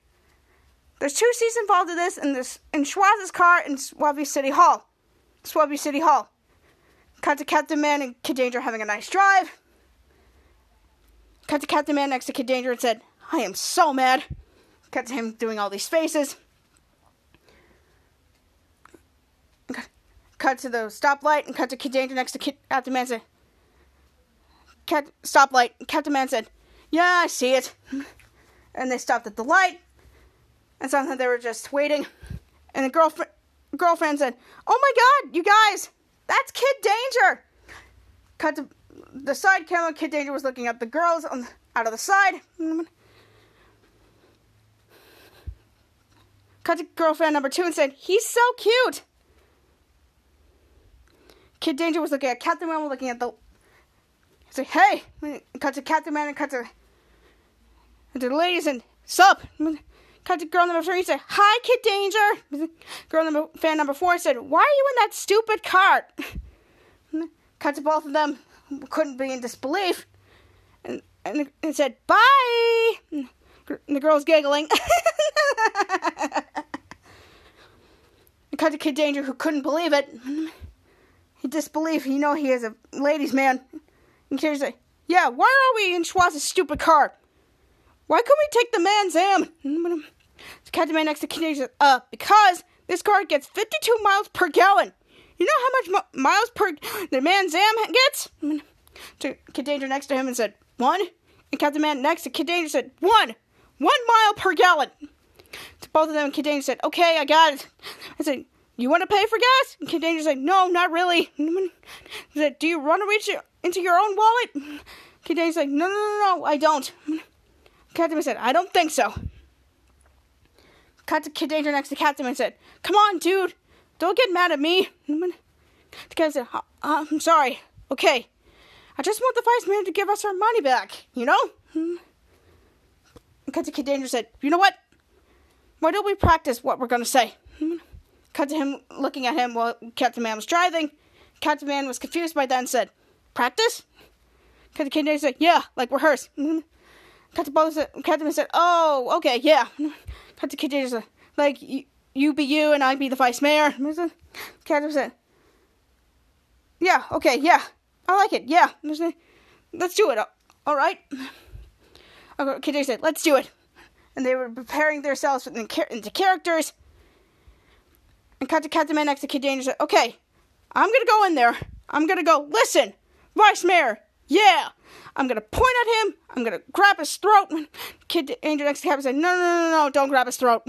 A: There's two seats involved in this, in this in Schwoz's car in Swabby City Hall. Swabby City Hall. Cut to Captain Man and Kid Danger having a nice drive. Cut to Captain Man next to Kid Danger and said, I am so mad. Cut to him doing all these faces. Cut to the stoplight and cut to Kid Danger next to Kid, Captain Man said, Cat, stoplight. Captain Man said, Yeah, I see it. And they stopped at the light. And somehow they were just waiting. And the girlfriend girlfriend said, "Oh my God, you guys, That's Kid Danger. Cut to the side camera. Kid Danger was looking at the girls on out of the side. Cut to girlfriend number two and said, "He's so cute." Kid Danger was looking at Captain Man, looking at the. Like, "Hey!" Cut to Captain Man and cut to, to the ladies and sup. Cut to girl number three said, "Hi, Kid Danger." Girl number fan number four said, "Why are you in that stupid cart?" Cut to both of them, couldn't be in disbelief, and and, and said, "Bye." And the girl's giggling. Cut to Kid Danger, who couldn't believe it. He disbelieved. You know he is a ladies' man. And Kid Danger's like, "Yeah, why are we in Schwoz's stupid car? Why couldn't we take the Man's Am?" The Captain Man next to Kid Danger said, "Uh, because this car gets 52 miles per gallon. You know how much mi- miles per the Man's Am gets?" To Kid Danger next to him and said, "One." And Captain Man next to Kid Danger said, "One, one mile per gallon." To both of them, Kid Danger said, "Okay, I got it." I said, "You want to pay for gas?" And Kid Danger said, "No, not really." He said, "Do you want to reach into your own wallet?" Kid Danger said, "No, no, no, no, I don't." Man said, "I don't think so." Cut to Kid Danger next to Captain Man said, "Come on, dude, don't get mad at me." Captain said, "Uh, "I'm sorry. Okay, I just want the vice man to give us our money back. You know." Cut to Kid Danger said, "You know what? Why don't we practice what we're gonna say?" Cut to him looking at him while Captain Man was driving. Captain Man was confused by that and said, "Practice?" Cut to Kid Danger said, "Yeah, like rehearse." To both. Captain said, "Oh, okay, yeah." Kid said, "Like you, you be you and I be the vice mayor." Captain said, "Yeah, okay, yeah, I like it. Yeah, let's do it. All right." Danger said, "Let's do it." And they were preparing themselves into characters. And cut to Captain Man next to Kid Danger said, "Okay, I'm gonna go in there. I'm gonna go. Listen, Vice Mayor. Yeah, I'm gonna point at him. I'm gonna grab his throat." Kid Danger next to Captain said, "No, no, no, no, don't grab his throat."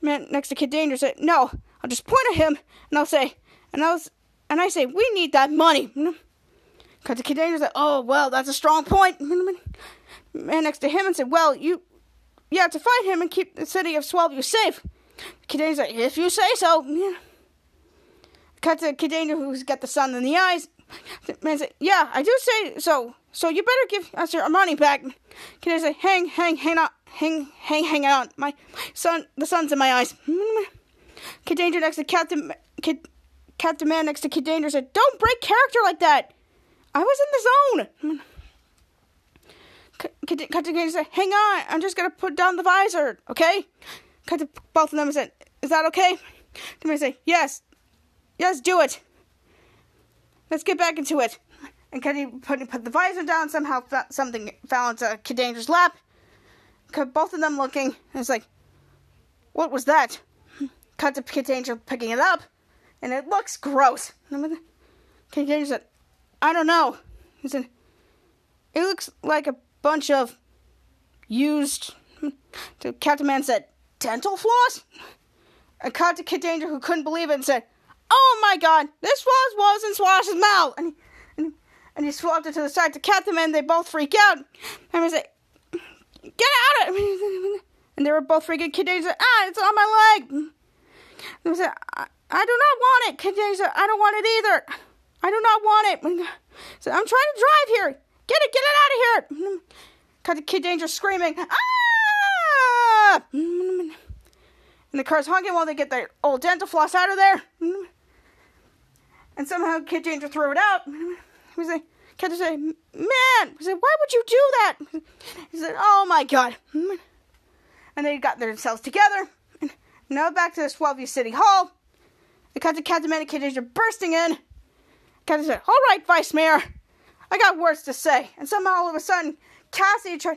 A: Man next to Kid Danger said, "No, I'll just point at him and I'll say, and I'll and I say, we need that money." Cut to Kid Danger said, "Oh well, that's a strong point." Man next to him and said, "Well, you." Have to fight him and keep the city of Swellview safe. Kid Danger's like, if you say so. Yeah. Cut to Kid Danger, who's got the sun in the eyes. Man said, yeah, I do say so. So you better give us our money back. Kid Danger said, hang, hang, hang on, hang, hang, hang on. My son, the sun's in my eyes. Kid Danger next to Captain, Kid, Captain Man next to Kid Danger said, don't break character like that. I was in the zone. Kid Danger said, hang on, I'm just gonna put down the visor, okay? Cut both of them said, Is that okay? The man said, Yes. Yes, do it. Let's get back into it. And Cuddy put, put the visor down, somehow something fell into uh, Kid Danger's lap. Cut both of them looking, and it's like, What was that? Cut to Kid Danger picking it up, and it looks gross. Kid Danger said, I don't know. He said, It looks like a bunch of used. Captain Man said, dental floss? And caught to Kid Danger who couldn't believe it and said, Oh my god, this floss was in Schwoz's mouth! And he, and, and he swapped it to the side to Captain and They both freak out. And he said, Get out of it! And they were both freaking. Kid Danger said, Ah, it's on my leg! And he said, I, I do not want it. Kid Danger said, I don't want it either. I do not want it. He said, I'm trying to drive here. Get it, get it out of here. Cut the Kid Danger screaming, Ah! And the car's honking while they get their old dental floss out of there. And somehow Kid Danger threw it out. Was like, Kid Danger said, Man! He said, Why would you do that? He said, Oh my god. And they got themselves together. Now back to the Swellview City Hall. To Captain Man and Kid Danger bursting in. Captain said, All right, Vice Mayor. I got words to say. And somehow all of a sudden, Cassie tried.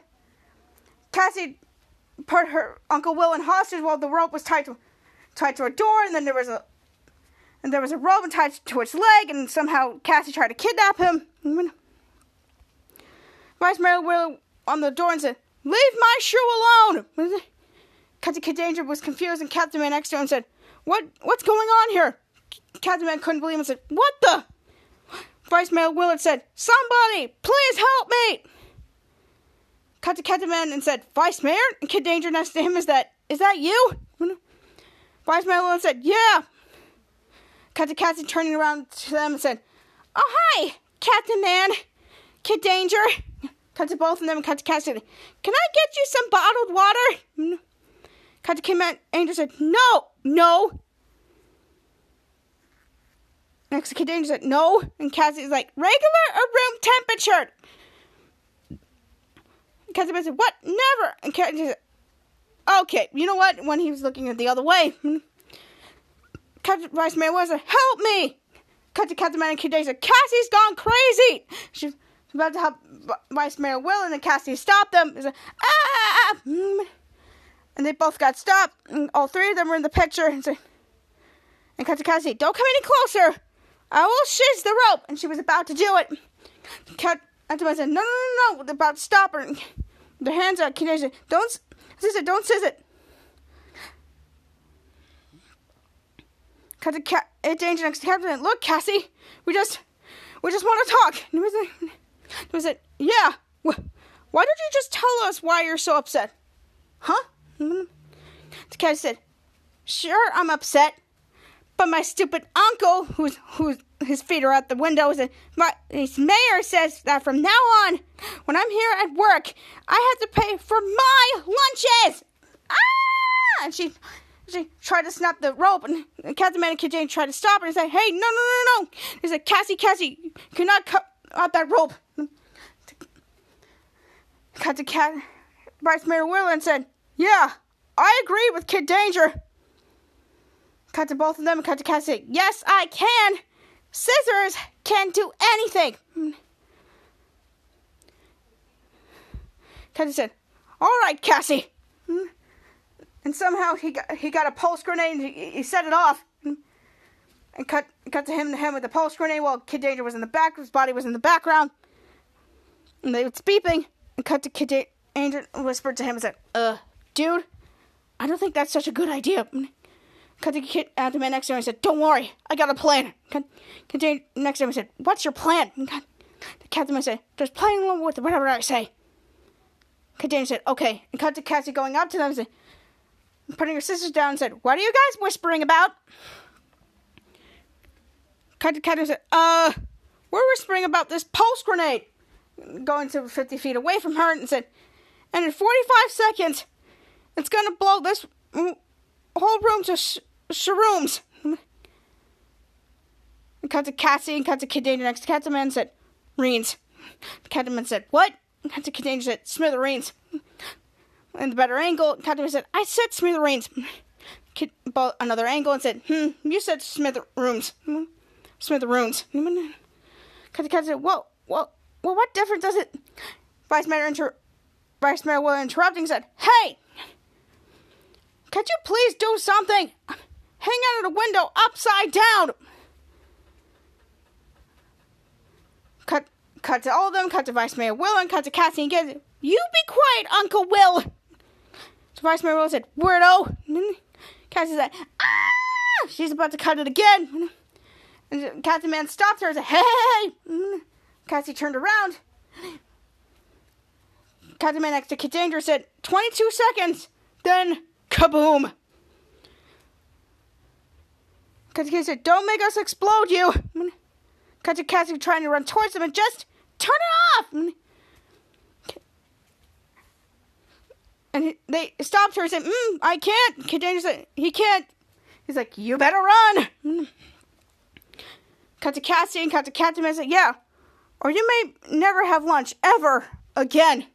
A: Cassie put her Uncle Will in hostage while the rope was tied to tied to a door, and then there was a and there was a rope tied to its leg, and somehow Cassie tried to kidnap him. Vice Mayor Will on the door and said, "Leave my shoe alone." Captain Kid Danger was confused and Captain Man next to him said, "What? What's going on here? Captain Man couldn't believe and said, What the? Vice Mayor Willard said, Somebody, please help me. Cut to Captain Man and said, Vice Mayor? And Kid Danger next to him is that, is that you? Vice Mayor Willard said, Yeah. To Cassie turning around to them and said, Oh, hi, Captain Man. Kid Danger. Cut to both of them and cut to Cassie. Can I get you some bottled water? Cut to Kid Man. Danger said, No, no. Next to Kid Danger said, No. And Cassie's like, Regular or room temperature? Cassie said, What? Never. And Cassie said, Okay, you know what? When he was looking at the other way, Captain Vice Mayor was Help me! Cut to Captain Man and Kid said, Cassie's gone crazy! She's about to help Vice Mayor Will, and then Cassie stopped them. Ah! Mm. And they both got stopped. And all three of them were in the picture. And, say, and cut to Cassie, Don't come any closer! I will shiz the rope! And she was about to do it. Cat Captain Man said, No, no, no, no! About to stop her. Their hands out. Kid Danger said, Don't, scissor, don't Cut to uh, Danger next to Captain. Look, Cassie, we just, we just want to talk. And was he was like, yeah. Why don't you just tell us why you're so upset? Huh? Cassie said, sure, I'm upset, but my stupid uncle, who's who's his feet are out the window, said, my his mayor says that from now on, when I'm here at work, I have to pay for my lunches. Ah! And she she tried to snap the rope, and Captain Man and Kid Danger tried to stop her and say, "Hey, no, no, no, no!" He said, "Cassie, Cassie, you cannot cut out that rope." To Cat, Vice Mayor Wheeler and said, "Yeah, I agree with Kid Danger." Cut to both of them and cut to Cassie. Yes, I can. Scissors can do anything. Cassie said, "All right, Cassie." And somehow he got he got a pulse grenade and he, he set it off. And cut cut to him the him with the pulse grenade while Kid Danger was in the back his body was in the background. And they was beeping. And cut to Kid Da- Danger whispered to him and said uh dude I don't think that's such a good idea. Cut to Kid uh, man next to him and said don't worry I got a plan. Cut, Kid Danger next to him and said what's your plan? And cut, the captain said just playing along with whatever I say. Kid Danger said okay. And cut to Cassie going up to them and said putting her sisters down and said, What are you guys whispering about? Cut to Cat and said, Uh, we're whispering about this pulse grenade. Going to 50 feet away from her and said, And in 45 seconds, it's going to blow this whole room to sh- shrooms. And cut to Cassie and cut to Kid Danger next to Catman said, Reens. Catman said, What? Cut to Kid Danger said, Smithereens in the better angle. Captain said, I said smithereens. Kid bought another angle and said, hmm, you said smithereens. Smithereens. Captain Captain said, well, well, well, what difference does it? Vice Mayor, inter- Vice Mayor Will interrupting said, hey, could you please do something? Hang out of the window upside down. Cut, cut to all of them, cut to Vice Mayor Will, and cut to Cassie and Gizzy. You be quiet, Uncle Will. Mayor Will said, Weirdo. Cassie said, Ah! She's about to cut it again. And Captain Man stopped her and said, Hey! Cassie turned around. Captain Man next to Kid Danger said, 22 seconds. Then, kaboom. Kid said, Don't make us explode you. Captain Cassie trying to run towards them and just turn it off. And he- they stopped her and said, mm, I can't. Danger said, he can't. He's like, you better run. Cut to Cassie and cut to Captain and said, yeah. Or you may never have lunch ever again.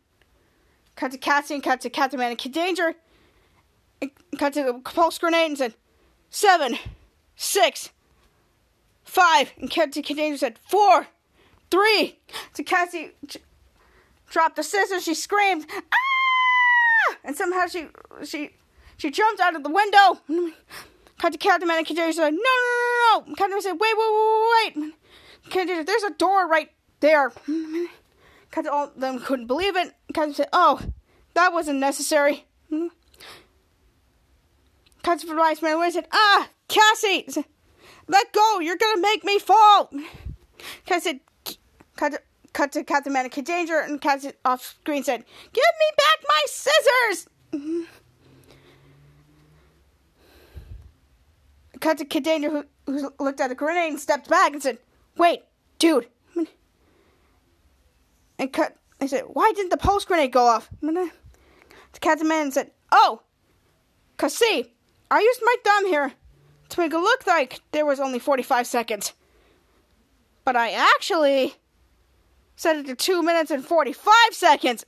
A: Cut to Cassie and cut to Captain Man and Kid Danger. Cut to the pulse grenade and said, seven, six, five. And cut to Kid Danger said, four, three. To Cassie dropped the scissors. She screamed, ah! And somehow she she she jumped out of the window. Cut to Captain Man and Danger said, no, no, no, no. Captain Man said, wait, wait, wait, wait, wait. There's a door right there. Cut to all of them couldn't believe it. Captain said, oh, that wasn't necessary. Cut to Vice Man and said, ah, Cassie. let go. You're gonna make me fall. Cat said, cut, to- cut to Captain Man and Kid Danger, and Cat said- off screen said, give me back my scissors. Mm-hmm. Cut to Kid Danger, who, who looked at the grenade and stepped back and said, wait, dude. And cut. I said, why didn't the pulse grenade go off? To Captain Man said, oh, cause see, I used my thumb here to make it look like there was only 45 seconds. But I actually set it to 2 minutes and 45 seconds.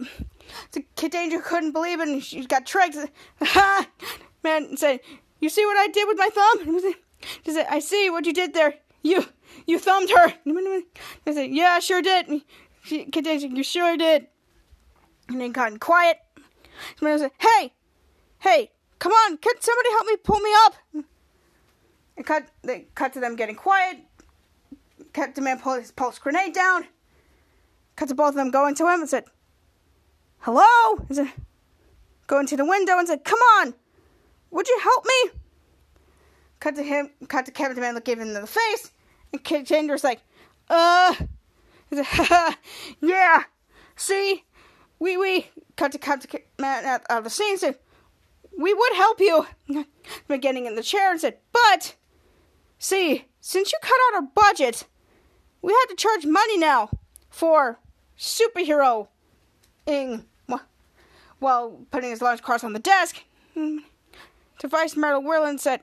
A: The Kid Danger couldn't believe it and she got tricked. Man said, You see what I did with my thumb? She said, I see what you did there. You you thumbed her. I said, Yeah, I sure did. She, Kid Danger, you sure did. And then got quiet. Somebody said, Hey, hey, come on, can somebody help me pull me up? And cut they cut to them getting quiet. To man pull his pulse grenade down. Cut to both of them going to him and said, Hello? He said, going to the window and said, Come on, would you help me? Cut to him, cut to Captain Man, give him in the face. And Kid Danger's like, Uh, said, yeah, see, we, we, cut to Captain Man out, of the scene and said, we would help you. But getting in the chair and said, but, see, since you cut out our budget, we had to charge money now for superhero ing while putting his large cards on the desk. To Vice Mayor Whirlin said,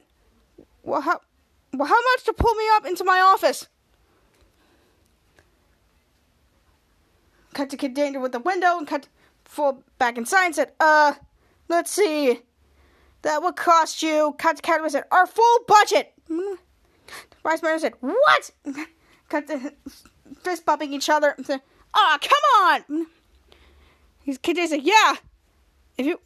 A: well how, well, how much to pull me up into my office? Cut to Kid Danger with the window and cut full back inside and said, uh, let's see. That would cost you, cut to Cat said, our full budget. Vice Mayor said, what? Cut to fist bumping each other ah, come on. His Kid Danger yeah. If you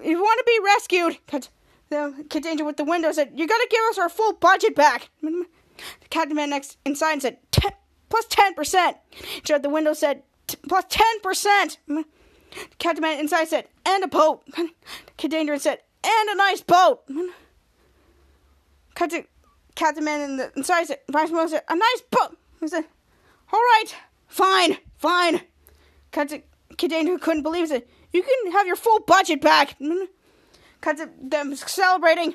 A: if you want to be rescued, cut the Kid Danger with the window said, you gotta give us our full budget back. The Captain Man next inside said, plus 10%. Joe at the window said, plus 10%. Captain Man inside said, and a boat. Kid Danger said, and a nice boat. To Captain Man in the inside said, Vice Mayor said, a nice boat. He said, all right, fine, fine. Who couldn't believe it you can have your full budget back. Cut to them celebrating.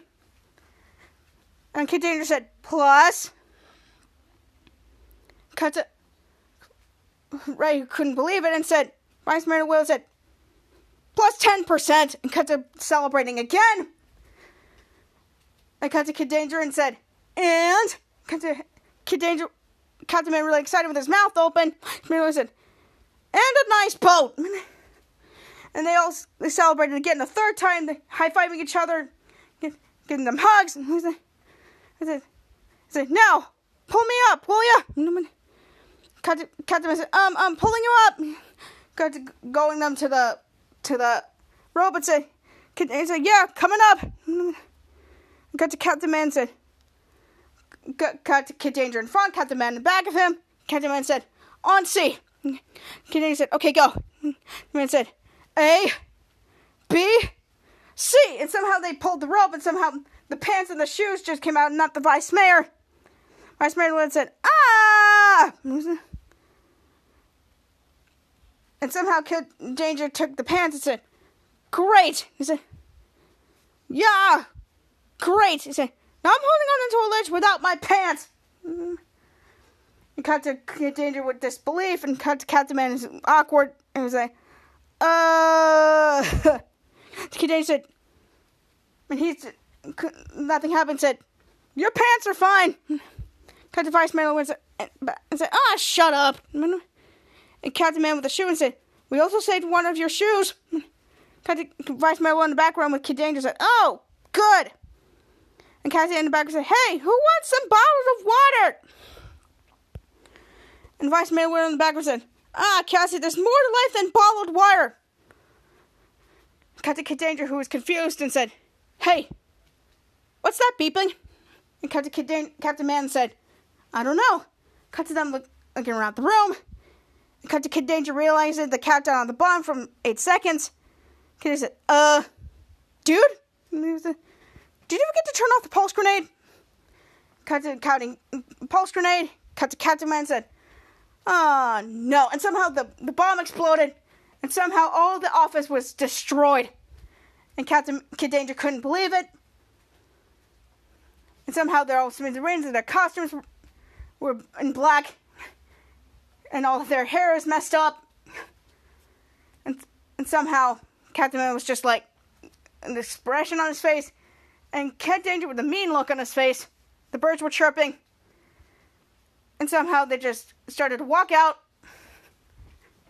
A: And Danger said, plus. Cut to Ray who couldn't believe it and said, Vice Mayor Will said, plus 10%. And cut to celebrating again. I cut to Kid Danger and said, and cut to Kid Danger, Captain Man really excited with his mouth open. Miller said, and a nice boat. And they all they celebrated again the third time, they high fiving each other, giving them hugs. And I said, I said, now pull me up, will ya? Captain Man said, um, I'm pulling you up. Going them to the to the rope and said, said, yeah, coming up. Got to Captain Man said, to Kid Danger in front, cut the Man in the back of him. Captain Man said, on C. Kid Danger said, okay, go. The Man said, A, B, C. And somehow they pulled the rope, and somehow the pants and the shoes just came out, not the vice mayor. Vice Mayor said, ah! And somehow Kid Danger took the pants and said, great. He said, yeah, great. He said, I'm holding on into a ledge without my pants. And cut to Kid Danger with disbelief, and cut to Captain Man is awkward, and was like, uh. Danger said, and he said, nothing happened, said, your pants are fine. Cut to Vice Man and said, and said, ah, shut up. And Captain Man with the shoe and said, we also saved one of your shoes. Cut to Vice Man in the background with Kid Danger said, oh, good. And Cassie in the back said, Hey, who wants some bottles of water? And Vice Mayor in the back said, Ah, Cassie, there's more to life than bottled water. Captain Kid Danger, who was confused, and said, Hey, what's that beeping? And Captain, Kid Captain Man said, I don't know. Cut to them look- looking around the room. And cut to Kid Danger realizing the countdown on the bottom from eight seconds. Kid said, Uh, dude? And he was like, did you forget to turn off the pulse grenade? Captain counting pulse grenade, Captain Captain Man said, Oh no. And somehow the, the bomb exploded, and somehow all the office was destroyed. And Captain Kid Danger couldn't believe it. And somehow they're all smithereens and their costumes were, were in black. And all of their hair is messed up. And, and somehow Captain Man was just like an expression on his face. And Kid Danger with a mean look on his face. The birds were chirping. And somehow they just started to walk out.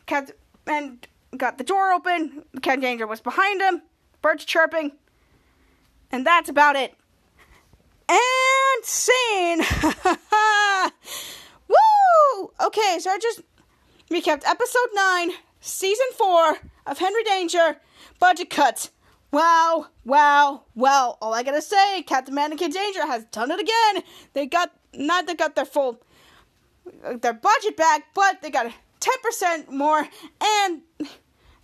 A: Captain and got the door open. Kid Danger was behind him. Birds chirping. And that's about it. And scene! Woo! Okay, so I just recapped episode 9, season 4 of Henry Danger, budget cuts. Wow, wow, wow. All I gotta say, Captain Man and Kid Danger has done it again. They got, not they got their full, their budget back, but they got 10% more, and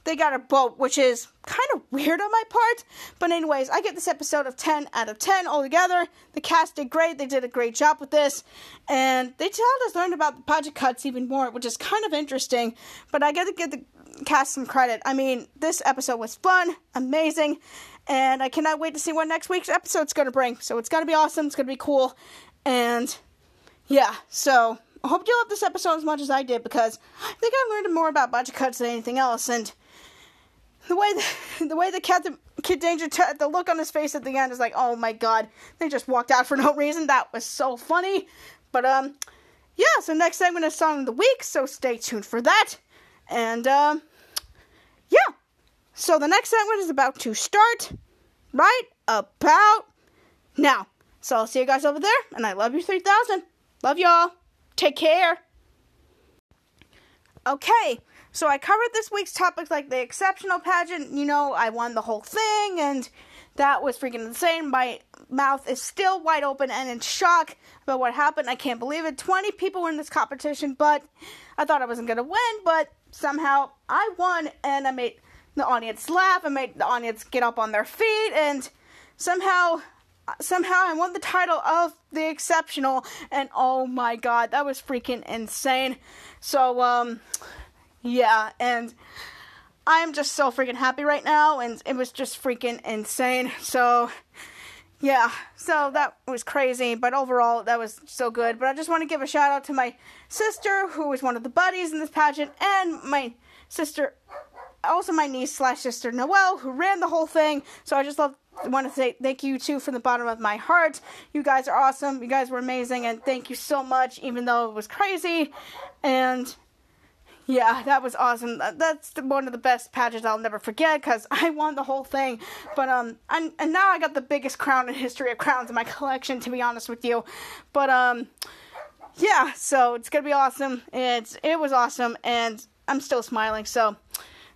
A: they got a boat, which is kind of weird on my part. But, anyways, I get this episode of 10 out of 10 altogether. The cast did great. They did a great job with this. And they told us learn about the budget cuts even more, which is kind of interesting. But I got to give the cast some credit. I mean, this episode was fun, amazing. And I cannot wait to see what next week's episode's going to bring. So, it's going to be awesome. It's going to be cool. And, yeah, so. I hope you loved this episode as much as I did because I think I learned more about budget cuts than anything else. And the way the, the way the Captain Kid Danger t- the look on his face at the end is like, oh my god, they just walked out for no reason. That was so funny. But um, yeah. So next segment is song of the week. So stay tuned for that. And um, yeah. So the next segment is about to start right about now. So I'll see you guys over there, and I love you three thousand. Love y'all. Take care. Okay. So I covered this week's topics like the exceptional pageant. You know, I won the whole thing, and that was freaking insane. My mouth is still wide open and in shock about what happened. I can't believe it. 20 people were in this competition, but I thought I wasn't going to win, but somehow I won, and I made the audience laugh. I made the audience get up on their feet, and somehow somehow I won the title of the exceptional and oh my god that was freaking insane so um yeah, and I'm just so freaking happy right now, and it was just freaking insane. So, yeah, so that was crazy, but overall, that was so good. But I just want to give a shout out to my sister, who was one of the buddies in this pageant, and my sister, also my niece slash sister Noelle, who ran the whole thing. So I just love want to say thank you too from the bottom of my heart. You guys are awesome. You guys were amazing, and thank you so much, even though it was crazy. And yeah, that was awesome. That's one of the best pageants I'll never forget because I won the whole thing. But um, and, and now I got the biggest crown in history of crowns in my collection, to be honest with you. But um, yeah, so it's gonna be awesome. It's it was awesome, and I'm still smiling. So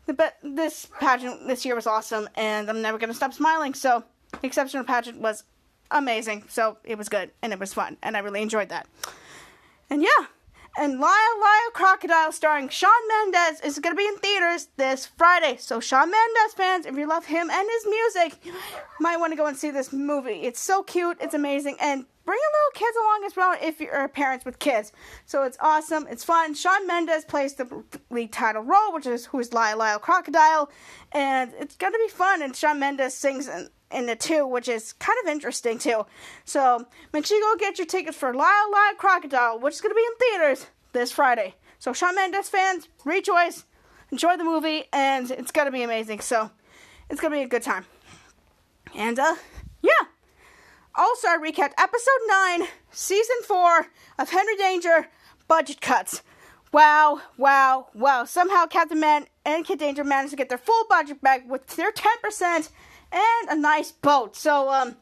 A: the be- this pageant this year was awesome, and I'm never gonna stop smiling. So the exceptional pageant was amazing. So it was good and it was fun, and I really enjoyed that. And yeah and Lyle Lyle Crocodile starring Shawn Mendes is going to be in theaters this Friday. So Shawn Mendes fans, if you love him and his music, you might want to go and see this movie. It's so cute, it's amazing, and bring your little kids along as well if you're parents with kids. So it's awesome, it's fun. Shawn Mendes plays the lead title role, which is who is Lyle Lyle Crocodile, and it's going to be fun. And Shawn Mendes sings in, in the two, which is kind of interesting too. So make sure you go get your tickets for Lyle Lyle Crocodile, which is going to be in theaters this Friday. So Shawn Mendes fans, rejoice, enjoy the movie, and it's going to be amazing. So it's going to be a good time. And uh, yeah. Also, I recapped episode nine, season four of Henry Danger budget cuts. Wow, wow, wow. Somehow Captain Man and Kid Danger managed to get their full budget back with their 10% and a nice boat. So, um,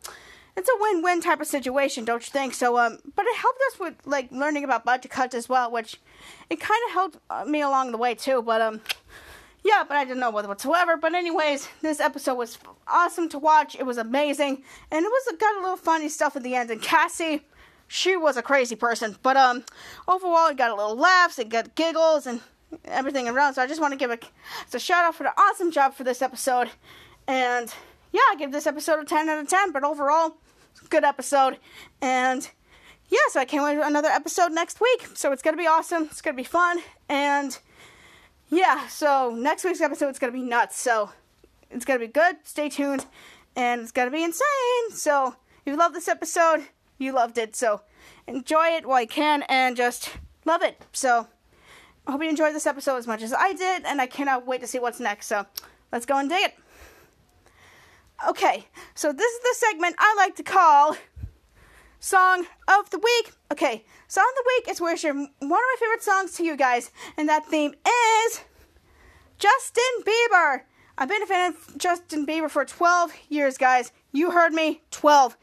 A: it's a win-win type of situation, don't you think? So, um, but it helped us with like learning about budget cuts as well, which it kind of helped uh, me along the way too. But um, yeah, but I didn't know what whatsoever. But anyways, this episode was awesome to watch. It was amazing, and it was got a little funny stuff at the end. And Cassie, she was a crazy person, but um, overall, it got a little laughs, it got giggles, and everything around. So I just want to give a, a shout out for the awesome job for this episode, and yeah, I give this episode a 10 out of 10, but overall, good episode. And yeah, so I can't wait for another episode next week. So it's gonna be awesome. It's gonna be fun, and yeah, so next week's episode is gonna be nuts. So it's gonna be good. Stay tuned, and it's gonna be insane. So if you love this episode, you loved it. So enjoy it while you can, and just love it. So I hope you enjoyed this episode as much as I did, and I cannot wait to see what's next. So let's go and dig it. Okay, so this is the segment I like to call Song of the Week. Okay, Song of the Week is where I share one of my favorite songs to you guys, and that theme is Justin Bieber. I've been a fan of Justin Bieber for 12 years, guys. You heard me, 12.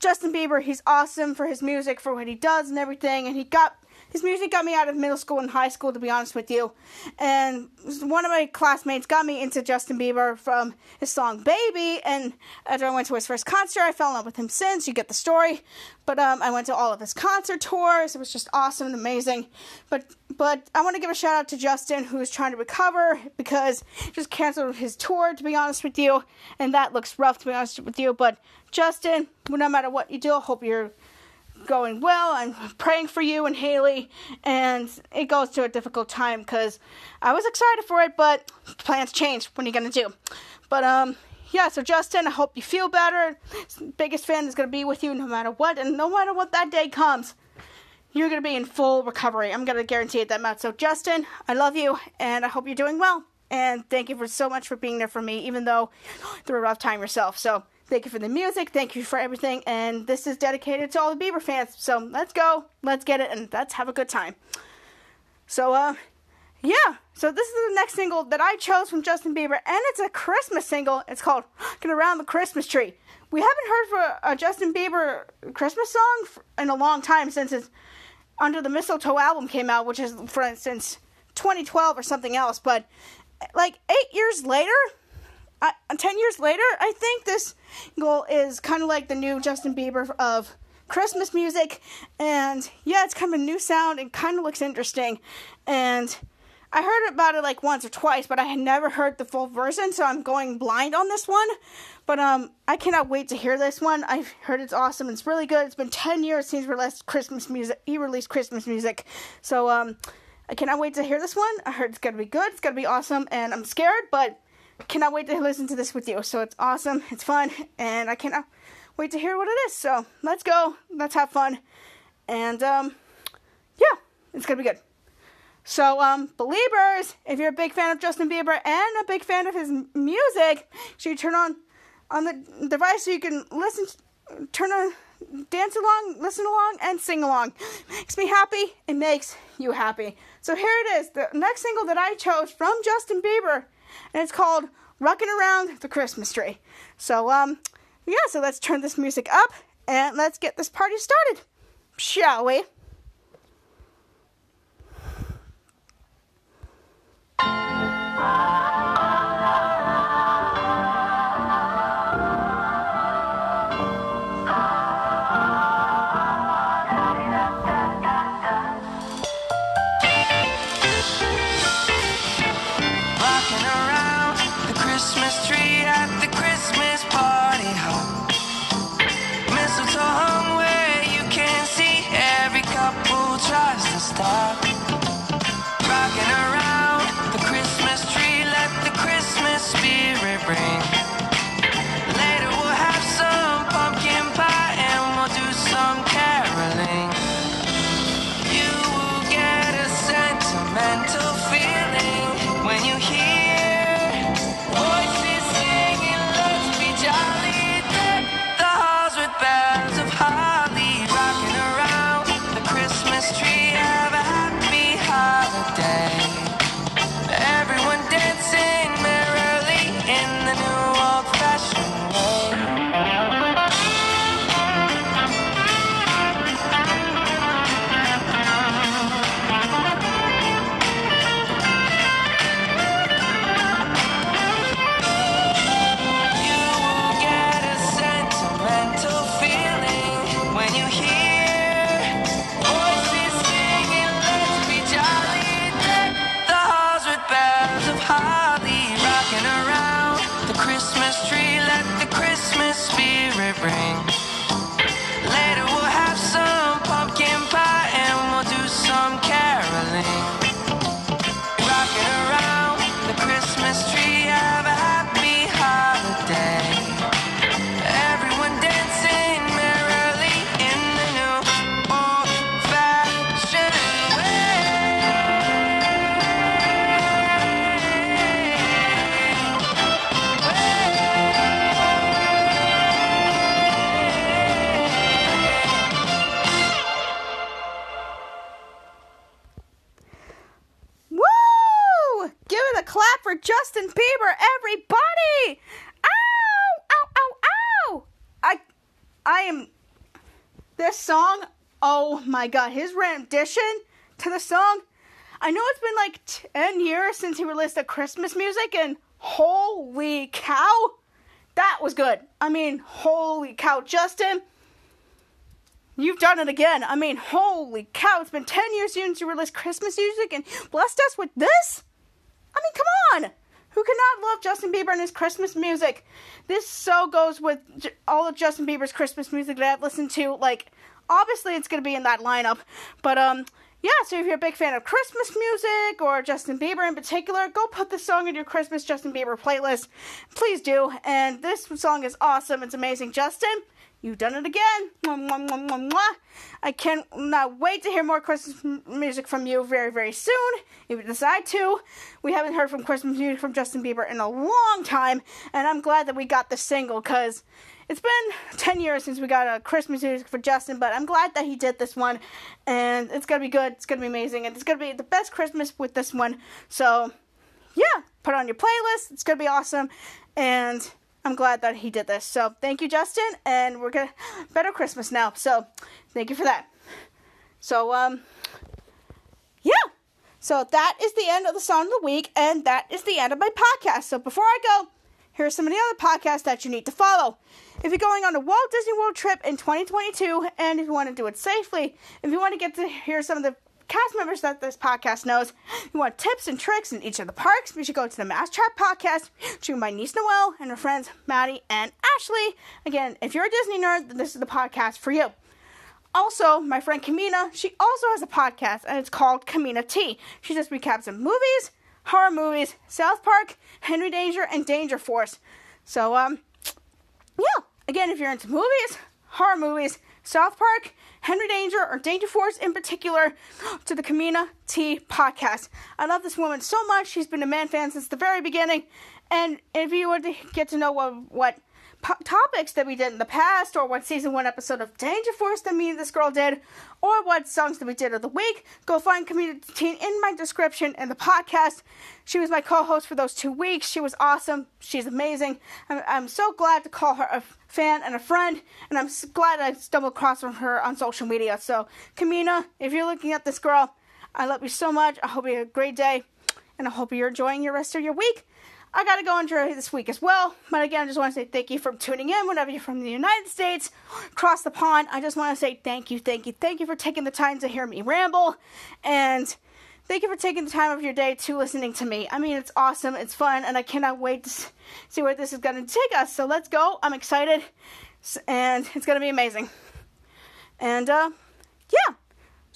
A: Justin Bieber, he's awesome for his music, for what he does and everything, and he got his music got me out of middle school and high school, to be honest with you. And one of my classmates got me into Justin Bieber from his song Baby. And after I went to his first concert, I fell in love with him since. You get the story. But um, I went to all of his concert tours. It was just awesome and amazing. But but I want to give a shout out to Justin, who is trying to recover because just canceled his tour, to be honest with you. And that looks rough, to be honest with you. But Justin, no matter what you do, I hope you're going well. I'm praying for you and Hailey, and it goes to a difficult time because I was excited for it, but plans change. What are you gonna do? But um, yeah. So Justin, I hope you feel better. Biggest fan is gonna be with you no matter what, and no matter what that day comes. You're gonna be in full recovery. I'm gonna guarantee it that much. So Justin, I love you, and I hope you're doing well. And thank you for so much for being there for me, even though through a rough time yourself. So Thank you for the music. Thank you for everything. And this is dedicated to all the Bieber fans. So let's go. Let's get it. And let's have a good time. So, uh, yeah. So this is the next single that I chose from Justin Bieber. And it's a Christmas single. It's called Get Around the Christmas Tree. We haven't heard for a Justin Bieber Christmas song in a long time since his Under the Mistletoe album came out, which is, for instance, 2012 or something else. But like eight years later, uh, 10 years later, I think this goal is kind of like the new Justin Bieber of Christmas music. And yeah, it's kind of a new sound and kind of looks interesting. And I heard about it like once or twice, but I had never heard the full version, so I'm going blind on this one. But um, I cannot wait to hear this one. I've heard it's awesome. It's really good. It's been 10 years since he released Christmas music. He released Christmas music, so um, I cannot wait to hear this one. I heard it's gonna be good. It's gonna be awesome, and I'm scared, but cannot wait to listen to this with you. So it's awesome, it's fun, and I cannot wait to hear what it is. So let's go, let's have fun, and um, yeah, it's gonna be good. So, um, Beliebers, if you're a big fan of Justin Bieber and a big fan of his music, should you turn on on the device so you can listen, turn on, dance along, listen along, and sing along. Makes me happy. It makes you happy. So here it is, the next single that I chose from Justin Bieber and it's called Rocking Around the Christmas Tree. So, um, yeah, so let's turn this music up and let's get this party started, shall we?
D: The
A: my God! His rendition to the song. I know it's been like ten years since he released the Christmas music, and holy cow, that was good. I mean, holy cow, Justin. You've done it again. I mean, holy cow, it's been 10 years since you released Christmas music and blessed us with this? I mean, come on! Who cannot love Justin Bieber and his Christmas music? This so goes with all of Justin Bieber's Christmas music that I've listened to. Like, obviously, it's going to be in that lineup. But, um, yeah, so if you're a big fan of Christmas music or Justin Bieber in particular, go put this song in your Christmas Justin Bieber playlist. Please do. And this song is awesome. It's amazing. Justin, You've done it again. Mwah, mwah, mwah. I cannot wait to hear more Christmas music from you very, very soon. If you decide to. We haven't heard from Christmas music from Justin Bieber in a long time, and I'm glad that we got the single because it's been 10 years since we got a Christmas music for Justin, but I'm glad that he did this one, and it's gonna be good. It's gonna be amazing, and it's gonna be the best Christmas with this one. So, yeah, put on your playlist. It's gonna be awesome, and I'm glad that he did this. So thank you, Justin, and we're gonna better Christmas now. So thank you for that. So um, yeah. So that is the end of the song of the week, and that is the end of my podcast. So before I go, here are some of the other podcasts that you need to follow. If you're going on a Walt Disney World trip in 2022, and if you want to do it safely, if you want to get to hear some of the cast members that this podcast knows, you want tips and tricks in each of the parks, you should go to the Mass Chat podcast, to my niece Noelle and her friends Maddie and Ashley. Again, if you're a Disney nerd, then this is the podcast for you. Also, my friend Kemina, she also has a podcast, and it's called Kemina T. She just recaps some movies, horror movies, South Park, Henry Danger, and Danger Force. So, um, yeah. Again, if you're into movies, horror movies, South Park, Henry Danger, or Danger Force in particular, to the Kemina T podcast. I love this woman so much. She's been a man fan since the very beginning. And if you want to get to know what, what po- topics that we did in the past, or what season one episode of Danger Force that me and this girl did, or what songs that we did of the week, go find Community Teen in my description in the podcast. She was my co-host for those two weeks. She was awesome. She's amazing. I'm, I'm so glad to call her a fan and a friend, and I'm glad I stumbled across from her on social media. So, Kemina, if you're looking at this girl, I love you so much. I hope you have a great day, and I hope you're enjoying your rest of your week. I gotta go enjoy this week as well. But again, I just want to say thank you for tuning in. Whenever you're from the United States, across the pond, I just want to say thank you, thank you, thank you for taking the time to hear me ramble, and thank you for taking the time of your day to listening to me. I mean, it's awesome, it's fun, and I cannot wait to see where this is gonna take us. So let's go. I'm excited, and it's gonna be amazing. And uh, yeah.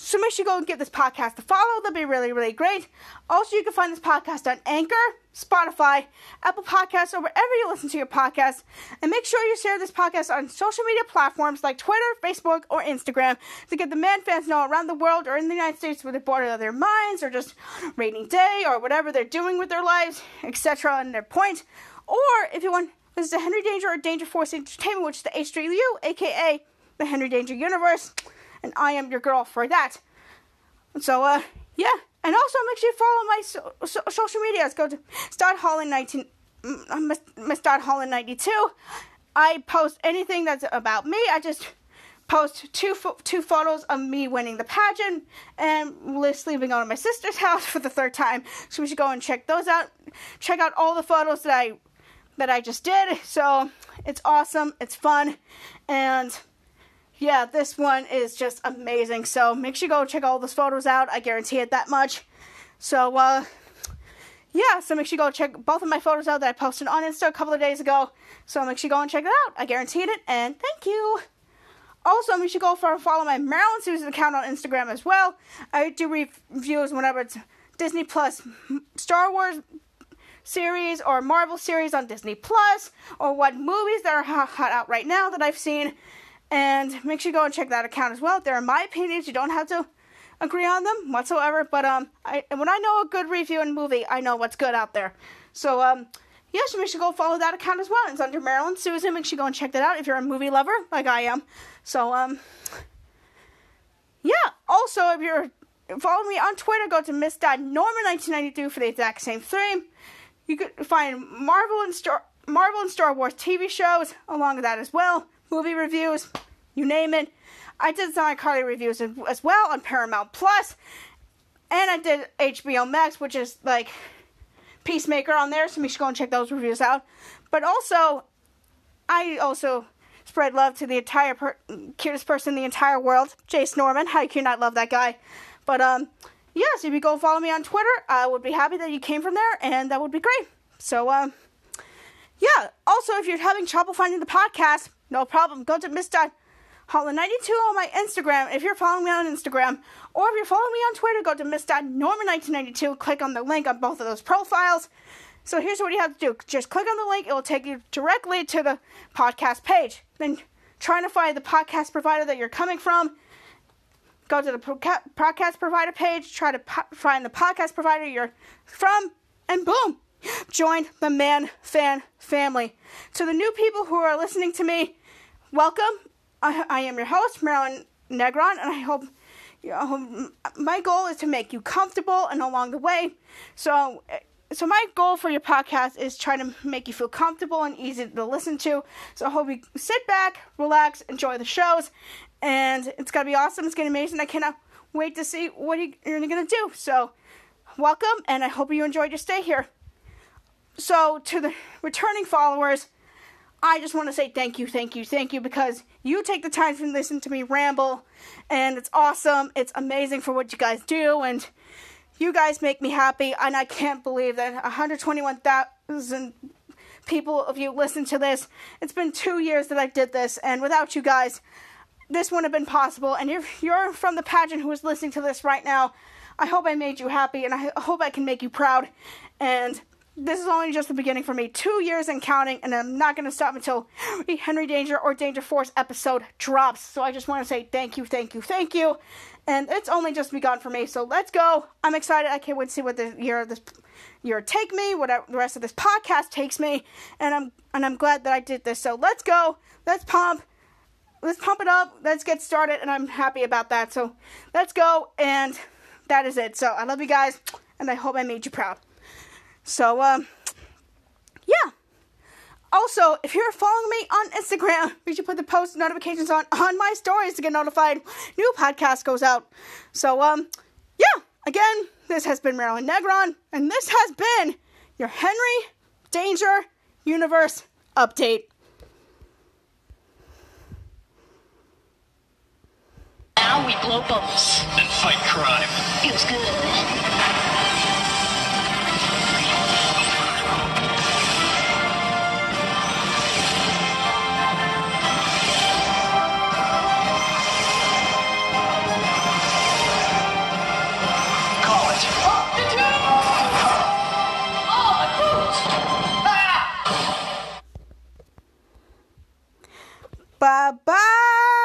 A: So make sure you go and give this podcast a follow. That'd be really, really great. Also, you can find this podcast on Anchor, Spotify, Apple Podcasts, or wherever you listen to your podcast. And make sure you share this podcast on social media platforms like Twitter, Facebook, or Instagram to get the man fans know around the world or in the United States where they're bored of their minds or just rainy day or whatever they're doing with their lives, etc. and their point. Or if you want, this is the Henry Danger or Danger Force Entertainment, which is the H3U, aka the Henry Danger Universe and I am your girl for that. So, uh, yeah. And also make sure you follow my so- so- social medias. Go to Start Holland 19, mm, Miss Miss Start Holland 92. I post anything that's about me. I just post two pho- two photos of me winning the pageant and Liz out of my sister's house for the third time. So we should go and check those out. Check out all the photos that I that I just did. So it's awesome. It's fun, and yeah, this one is just amazing. So make sure you go check all those photos out. I guarantee it that much. So uh yeah, so make sure you go check both of my photos out that I posted on Insta a couple of days ago. So make sure you go and check it out. I guaranteed it, and thank you. Also, make sure you go follow my Marilyn Susan account on Instagram as well. I do reviews whenever it's Disney Plus, Star Wars series or Marvel series on Disney Plus, or what movies that are hot out right now that I've seen. And make sure you go and check that account as well. There are my opinions. You don't have to agree on them whatsoever. But um, I when I know a good review and movie, I know what's good out there. So um, yeah, so make sure you go follow that account as well. It's under Marilyn Susan. Make sure you go and check that out if you're a movie lover like I am. So um, yeah. Also, if you're follow me on Twitter, go to Miss.Norman1992 for the exact same thing. You could find Marvel and Star Marvel and Star Wars TV shows along with that as well, movie reviews, you name it. I did some iCarly reviews as- well on Paramount Plus, and I did HBO Max, which is like Peacemaker on there, so you should go and check those reviews out. But also, I also spread love to the entire per- cutest person in the entire world, Jace Norman. How can you not love that guy? But um, yes, if you go follow me on Twitter, I would be happy that you came from there, and that would be great. So um, yeah. Also, if you're having trouble finding the podcast, no problem. Go to Miss Holland92 on my Instagram if you're following me on Instagram. Or if you're following me on Twitter, go to Miss Norman1992. Click on the link on both of those profiles. So here's what you have to do. Just click on the link. It will take you directly to the podcast page. Then trying to find the podcast provider that you're coming from. Go to the podcast provider page. Try to po- find the podcast provider you're from. And boom, join the Man Fan family. To the new people who are listening to me, welcome. I, I am your host, Marilyn Negron, and I hope, you know, my goal is to make you comfortable and along the way. So, so my goal for your podcast is try to make you feel comfortable and easy to listen to. So I hope you sit back, relax, enjoy the shows, and it's gonna be awesome. It's gonna be amazing. I cannot wait to see what you- you're gonna do. So, welcome, and I hope you enjoyed your stay here. So, to the returning followers, I just want to say thank you, thank you, thank you because you take the time to listen to me ramble, and it's awesome. It's amazing for what you guys do, and you guys make me happy. And I can't believe that 121,000 people of you listen to this. It's been two years that I did this, and without you guys, this wouldn't have been possible. And if you're from the pageant who is listening to this right now, I hope I made you happy, and I hope I can make you proud. And this is only just the beginning for me. Two years and counting, and I'm not going to stop until Henry Danger or Danger Force episode drops. So I just want to say thank you, thank you, thank you. And it's only just begun for me. So let's go. I'm excited. I can't wait to see what the year of this year take me, what I- the rest of this podcast takes me, and I'm and I'm glad that I did this. So let's go. Let's pump. Let's pump it up. Let's get started, and I'm happy about that. So let's go. And that is it. So I love you guys, and I hope I made you proud. So, um, yeah. Also, if you're following me on Instagram, you should put the post notifications on on my stories to get notified new podcast goes out. So, um, yeah. Again, this has been Marilyn Negron, and this has been your Henry Danger Universe update.
B: Now we blow bubbles.
C: And fight crime.
B: Feels good.
A: Bye bye.